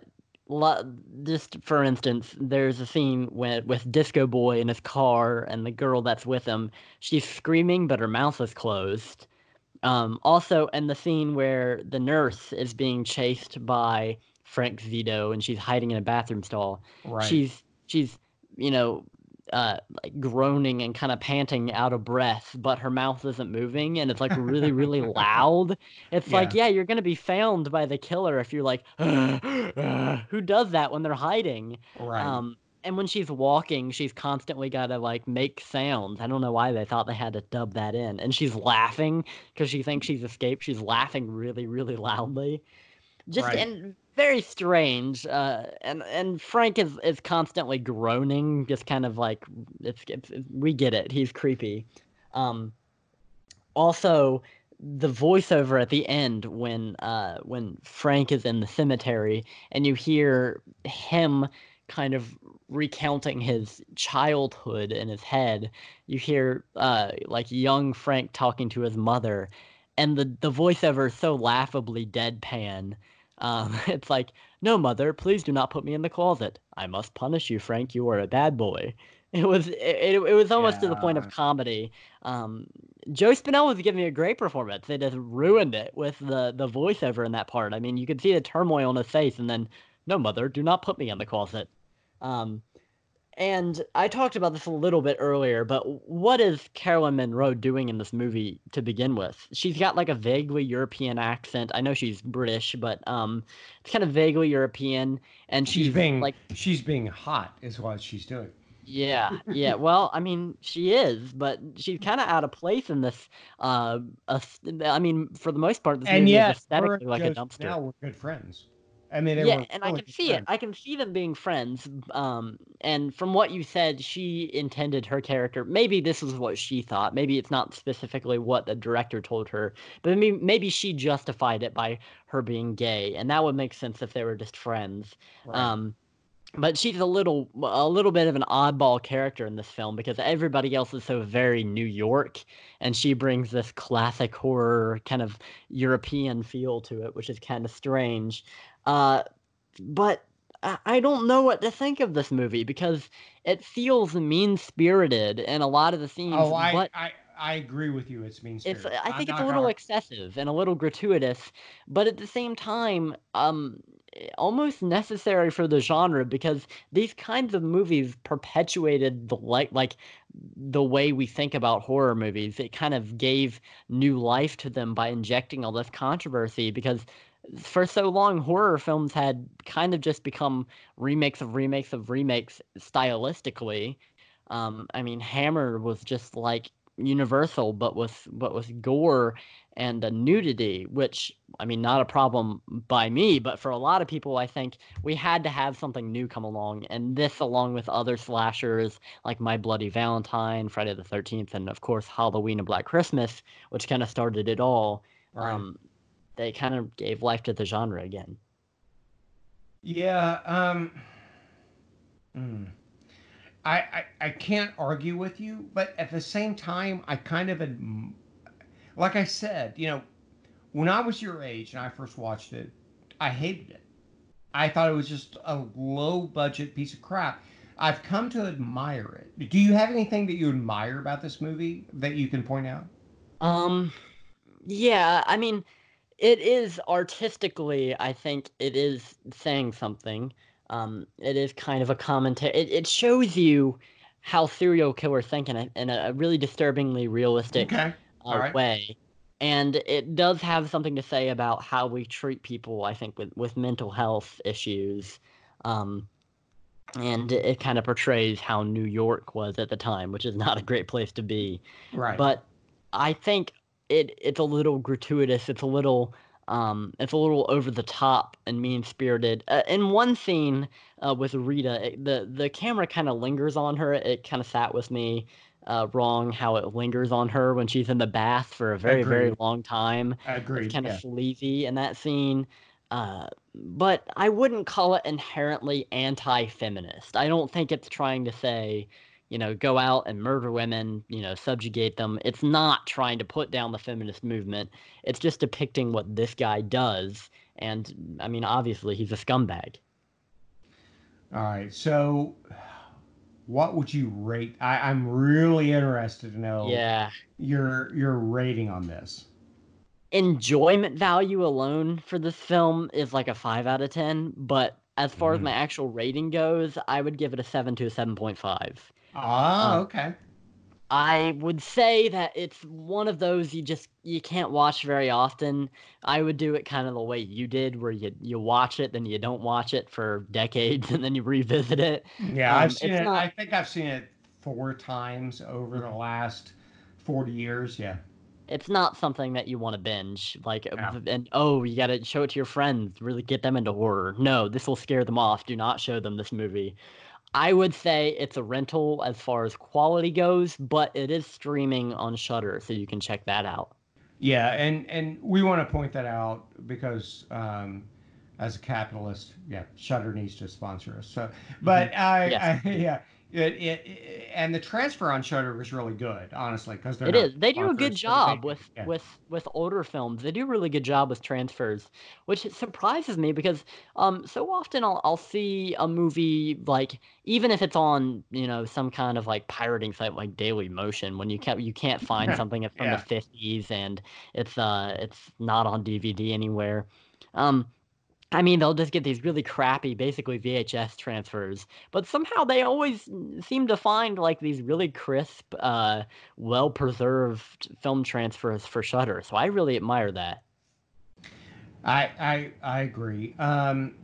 lo- just for instance, there's a scene with with Disco Boy in his car, and the girl that's with him, she's screaming, but her mouth is closed. Um, also, in the scene where the nurse is being chased by Frank Zito, and she's hiding in a bathroom stall, Right. she's she's you know uh like groaning and kind of panting out of breath but her mouth isn't moving and it's like really really loud. It's like yeah you're gonna be found by the killer if you're like who does that when they're hiding? Right. um and when she's walking she's constantly got to like make sounds. I don't know why they thought they had to dub that in. And she's laughing because she thinks she's escaped. She's laughing really really loudly. Just Right. and very strange uh and and frank is is constantly groaning just kind of like it's, it's we get it he's creepy. Um also the voiceover at the end when uh when frank is in the cemetery and you hear him kind of recounting his childhood in his head you hear uh like young frank talking to his mother and the the voiceover is so laughably deadpan um, it's like, no, mother, please do not put me in the closet. I must punish you, Frank. You are a bad boy. It was it, it, it was almost to the point of comedy. Um, Joe Spinell was giving a great performance. They just ruined it with the the voiceover in that part. I mean, you could see the turmoil in his face, and then, no, mother, do not put me in the closet. Um, and I talked about this a little bit earlier, but what is Carolyn Munro doing in this movie to begin with? She's got like a vaguely European accent. I know she's British, but um, it's kind of vaguely European, and she's, she's being like, she's being hot is what she's doing. yeah, yeah. Well, I mean, she is, but she's kind of out of place in this. Uh, I mean, for the most part, this and movie yet, is aesthetically like a dumpster. Now we're good friends. I mean, they yeah and i can see it i can see them being friends um and from what you said she intended her character maybe this is what she thought maybe it's not specifically what the director told her but maybe, maybe she justified it by her being gay and that would make sense if they were just friends Right. um but she's a little a little bit of an oddball character in this film because everybody else is so very New York and she brings this classic horror kind of European feel to it which is kind of strange uh but I I don't know what to think of this movie because it feels mean spirited in a lot of the scenes oh, I, but I I agree with you. It's mean it's spirited. i think it's a little excessive and a little gratuitous but at the same time um almost necessary for the genre because these kinds of movies perpetuated the like like the way we think about horror movies it kind of gave new life to them by injecting all this controversy because for so long, horror films had kind of just become remakes of remakes of remakes stylistically. Um, I mean, Hammer was just like Universal, but with but with gore and the nudity, which I mean, not a problem by me, but for a lot of people, I think we had to have something new come along, and this, along with other slashers like My Bloody Valentine, Friday the Thirteenth, and of course Halloween and Black Christmas, which kind of started it all. Right. Um, they kind of gave life to the genre again. Yeah. Um. Mm. I, I, I can't argue with you, but at the same time, I kind of, like I said, you know, when I was your age and I first watched it, I hated it. I thought it was just a low budget piece of crap. I've come to admire it. Do you have anything that you admire about this movie that you can point out? Um, yeah, I mean, it is artistically, I think it is saying something. Um, it is kind of a commentary. It, it shows you how serial killers think in a, in a really disturbingly realistic okay. uh, right. way. And it does have something to say about how we treat people, I think, with, with mental health issues. Um, and it, it kind of portrays how New York was at the time, which is not a great place to be. Right. But I think it it's a little gratuitous. It's a little um, it's a little over the top and mean spirited. Uh, in one scene uh, with Rita, it, the the camera kind of lingers on her. It kind of sat with me uh, wrong how it lingers on her when she's in the bath for a very very long time. I agree. It's kind yeah. of sleazy in that scene. Uh, but I wouldn't call it inherently anti-feminist. I don't think it's trying to say you know, go out and murder women, you know, subjugate them. It's not trying to put down the feminist movement. It's just depicting what this guy does. And I mean, obviously, he's a scumbag. All right. So, what would you rate? I, I'm really interested to know. Yeah. Your your rating on this. Enjoyment value alone for this film is like a five out of ten, but as far mm. as my actual rating goes, I would give it a seven to a seven point five. Ah, um, okay. I would say that it's one of those you just you can't watch very often. I would do it kind of the way you did, where you you watch it, then you don't watch it for decades, and then you revisit it. Yeah, um, I've seen it. Not... I think I've seen it four times over the last forty years. Yeah. It's not something that you want to binge, like, yeah. and oh, you got to show it to your friends, really get them into horror. No, this will scare them off. Do not show them this movie. I would say it's a rental as far as quality goes, but it is streaming on Shudder, so you can check that out. Yeah, and and we want to point that out because um, as a capitalist, yeah, Shudder needs to sponsor us. So, but mm-hmm. I, yes. I, yeah, it, it, and the transfer on Shudder was really good, honestly, because it is. They do a good job with yeah. with with older films. They do a really good job with transfers, which surprises me because um so often I'll I'll see a movie like even if it's on you know some kind of like pirating site like Daily Motion when you can't you can't find something from yeah. the fifties and it's uh it's not on DVD anywhere. Um, I mean, they'll just get these really crappy, basically VHS transfers, but somehow they always seem to find like these really crisp, uh, well preserved film transfers for Shudder. So I really admire that. I I, I agree. Um,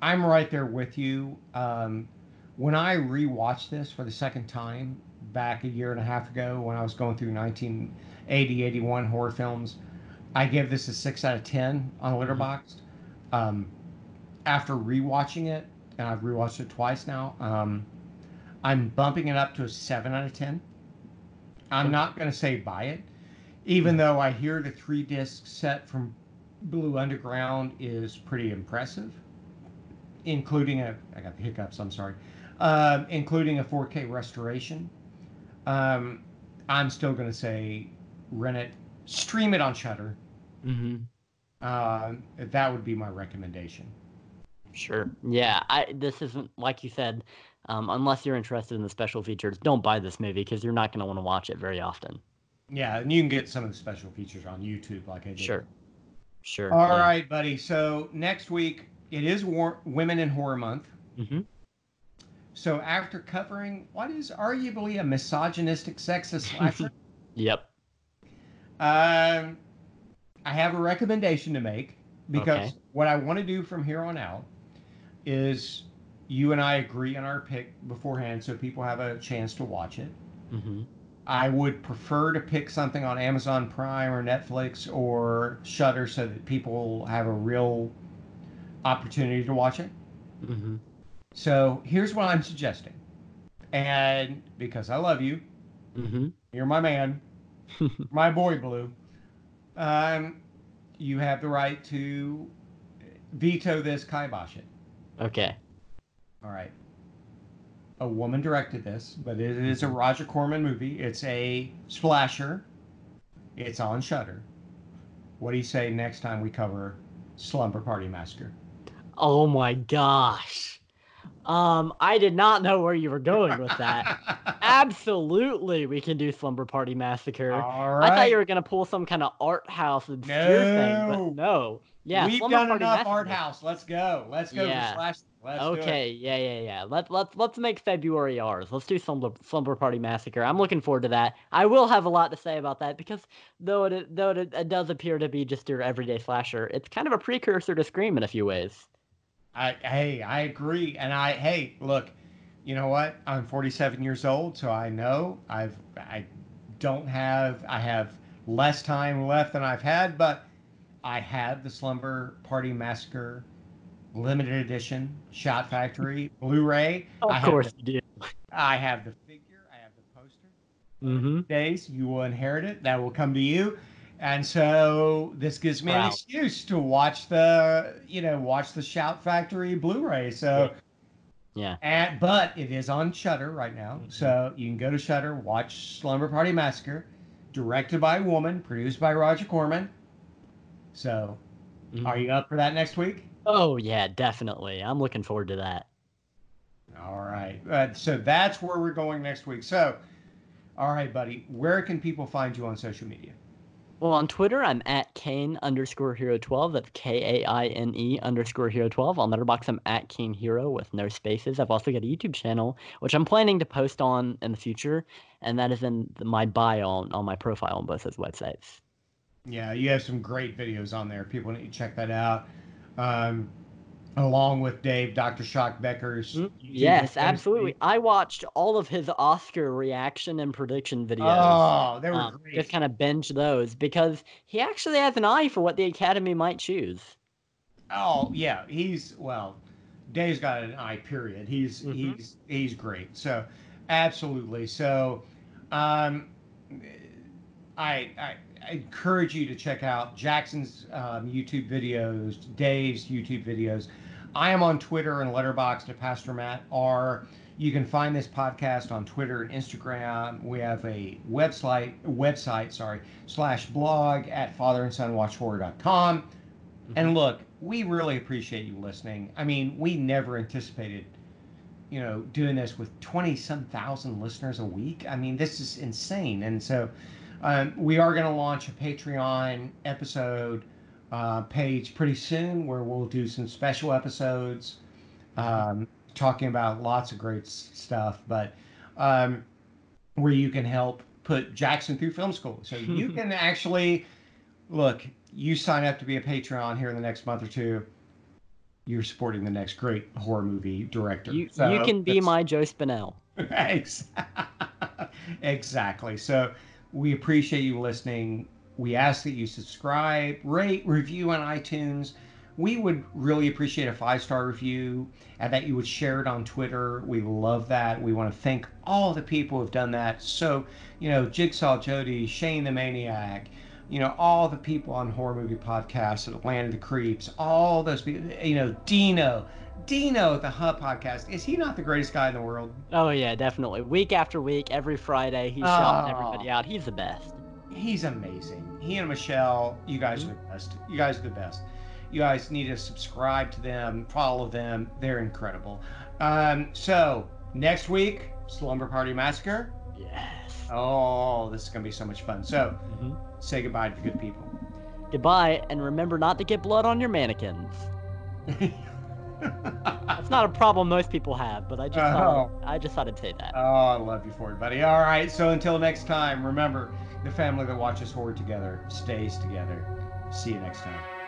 I'm right there with you. Um, when I rewatched this for the second time back a year and a half ago, when I was going through 1980, 81 horror films, I give this a six out of ten on mm-hmm. Um, after rewatching it, and I've rewatched it twice now, um, I'm bumping it up to a seven out of ten. I'm not going to say buy it, even though I hear the three disc set from Blue Underground is pretty impressive, including a I got the hiccups. I'm sorry, uh, including a 4K restoration. Um, I'm still going to say rent it, stream it on Shudder. Mm-hmm. Uh, that would be my recommendation. Sure. Yeah. I this isn't like you said. Um, unless you're interested in the special features, don't buy this movie because you're not going to want to watch it very often. Yeah, and you can get some of the special features on YouTube, like I did. Sure. Sure. All yeah. right, buddy. So next week it is War- Women in Horror Month. Mm-hmm. So after covering what is arguably a misogynistic, sexist slasher. yep. Um, I have a recommendation to make. because Okay. what I want to do from here on out is you and I agree on our pick beforehand so people have a chance to watch it. hmm I would prefer to pick something on Amazon Prime or Netflix or Shudder so that people have a real opportunity to watch it. hmm So here's what I'm suggesting. And because I love you, hmm you're my man, my boy blue. Um, you have the right to veto this kibosh it. Okay. All right. A woman directed this, but it is a Roger Corman movie. It's a splasher. It's on Shudder. What do you say next time we cover Slumber Party Massacre? Oh my gosh. Um, I did not know where you were going with that. Absolutely, we can do Slumber Party Massacre. Right. I thought you were gonna pull some kind of art house obscure thing, No. but no. Yeah, We've Slumber done Party enough Massacre. art house. Let's go. Let's go. Yeah. Slash. Let's. Okay, yeah, yeah, yeah. Let let's let's make February ours. Let's do Slumber Slumber Party Massacre. I'm looking forward to that. I will have a lot to say about that because though it though it, it does appear to be just your everyday slasher, it's kind of a precursor to Scream in a few ways. I hey, I agree. And I hey, look, you know what? I'm 47 years old, so I know I've I don't have I have less time left than I've had, but I have the Slumber Party Massacre limited edition Shout Factory Blu-ray. Of I course the- you do. I have the figure, I have the poster. Mm-hmm. Days you will inherit it. That will come to you. And so this gives me an excuse to watch the, you know, watch the Shout Factory Blu-ray. So Yeah. and but it is on Shudder right now, Mhm. so you can go to Shudder, watch Slumber Party Massacre, directed by a woman, produced by Roger Corman. So, Mhm. are you up for that next week? Oh yeah, definitely. I'm looking forward to that. All right. Uh, so that's where we're going next week. So, all right, buddy, where can people find you on social media? Well, on Twitter, I'm at Kaine underscore hero 12. That's K A I N E underscore hero 12. On Letterboxd, I'm at Kaine Hero with no spaces. I've also got a YouTube channel, which I'm planning to post on in the future, and that is in my bio on, on my profile on both those websites. Yeah, you have some great videos on there. People need to check that out. Um, along with Dave, Dr. Shock Becker's. Mm, YouTube Yes, absolutely. I watched all of his Oscar reaction and prediction videos. Oh, they were Um, great. just kind of binge those because he actually has an eye for what the Academy might choose. Oh yeah, he's well. Dave's got an eye. Period. He's Mhm. he's he's great. So absolutely. So um, I, I I encourage you to check out Jackson's um, YouTube videos, Dave's YouTube videos. I am on Twitter and Letterboxd at Pastor Matt R. You can find this podcast on Twitter and Instagram. We have a website website sorry slash blog at fatherandsonwatchhorror.com. And look, we really appreciate you listening. I mean, we never anticipated, you know, doing this with 20 some thousand listeners a week. I mean, this is insane. And so um, we are going to launch a Patreon episode uh, page pretty soon where we'll do some special episodes um, talking about lots of great s- stuff, but um, where you can help put Jackson through film school. So you can actually look, you sign up to be a Patreon here in the next month or two. You're supporting the next great horror movie director. You, So you can be my Joe Spinell. Ex- exactly. So we appreciate you listening. We ask that you subscribe, rate, review on iTunes. We would really appreciate a five star review and that you would share it on Twitter. We love that. We want to thank all the people who've done that. So, you know, Jigsaw Jody, Shane the Maniac, you know, all the people on Horror Movie Podcasts, Atlanta the Creeps, all those people, you know, Dino, Dino the Hub Podcast. Is he not the greatest guy in the world? Oh yeah, definitely. Week after week, every Friday, he's shouting Oh. everybody out. He's the best. He's amazing. He and Michelle, you guys are the best. You guys are the best. You guys need to subscribe to them, follow them. They're incredible. Um, so next week, Slumber Party Massacre. Yes. Oh, this is gonna be so much fun. So Mhm. say goodbye to the good people. Goodbye, and remember not to get blood on your mannequins. That's not a problem most people have, but I just thought uh-huh. I just thought I'd say that. Oh, I love you for it, buddy. All right. So until next time, remember the family that watches horror together stays together. See you next time.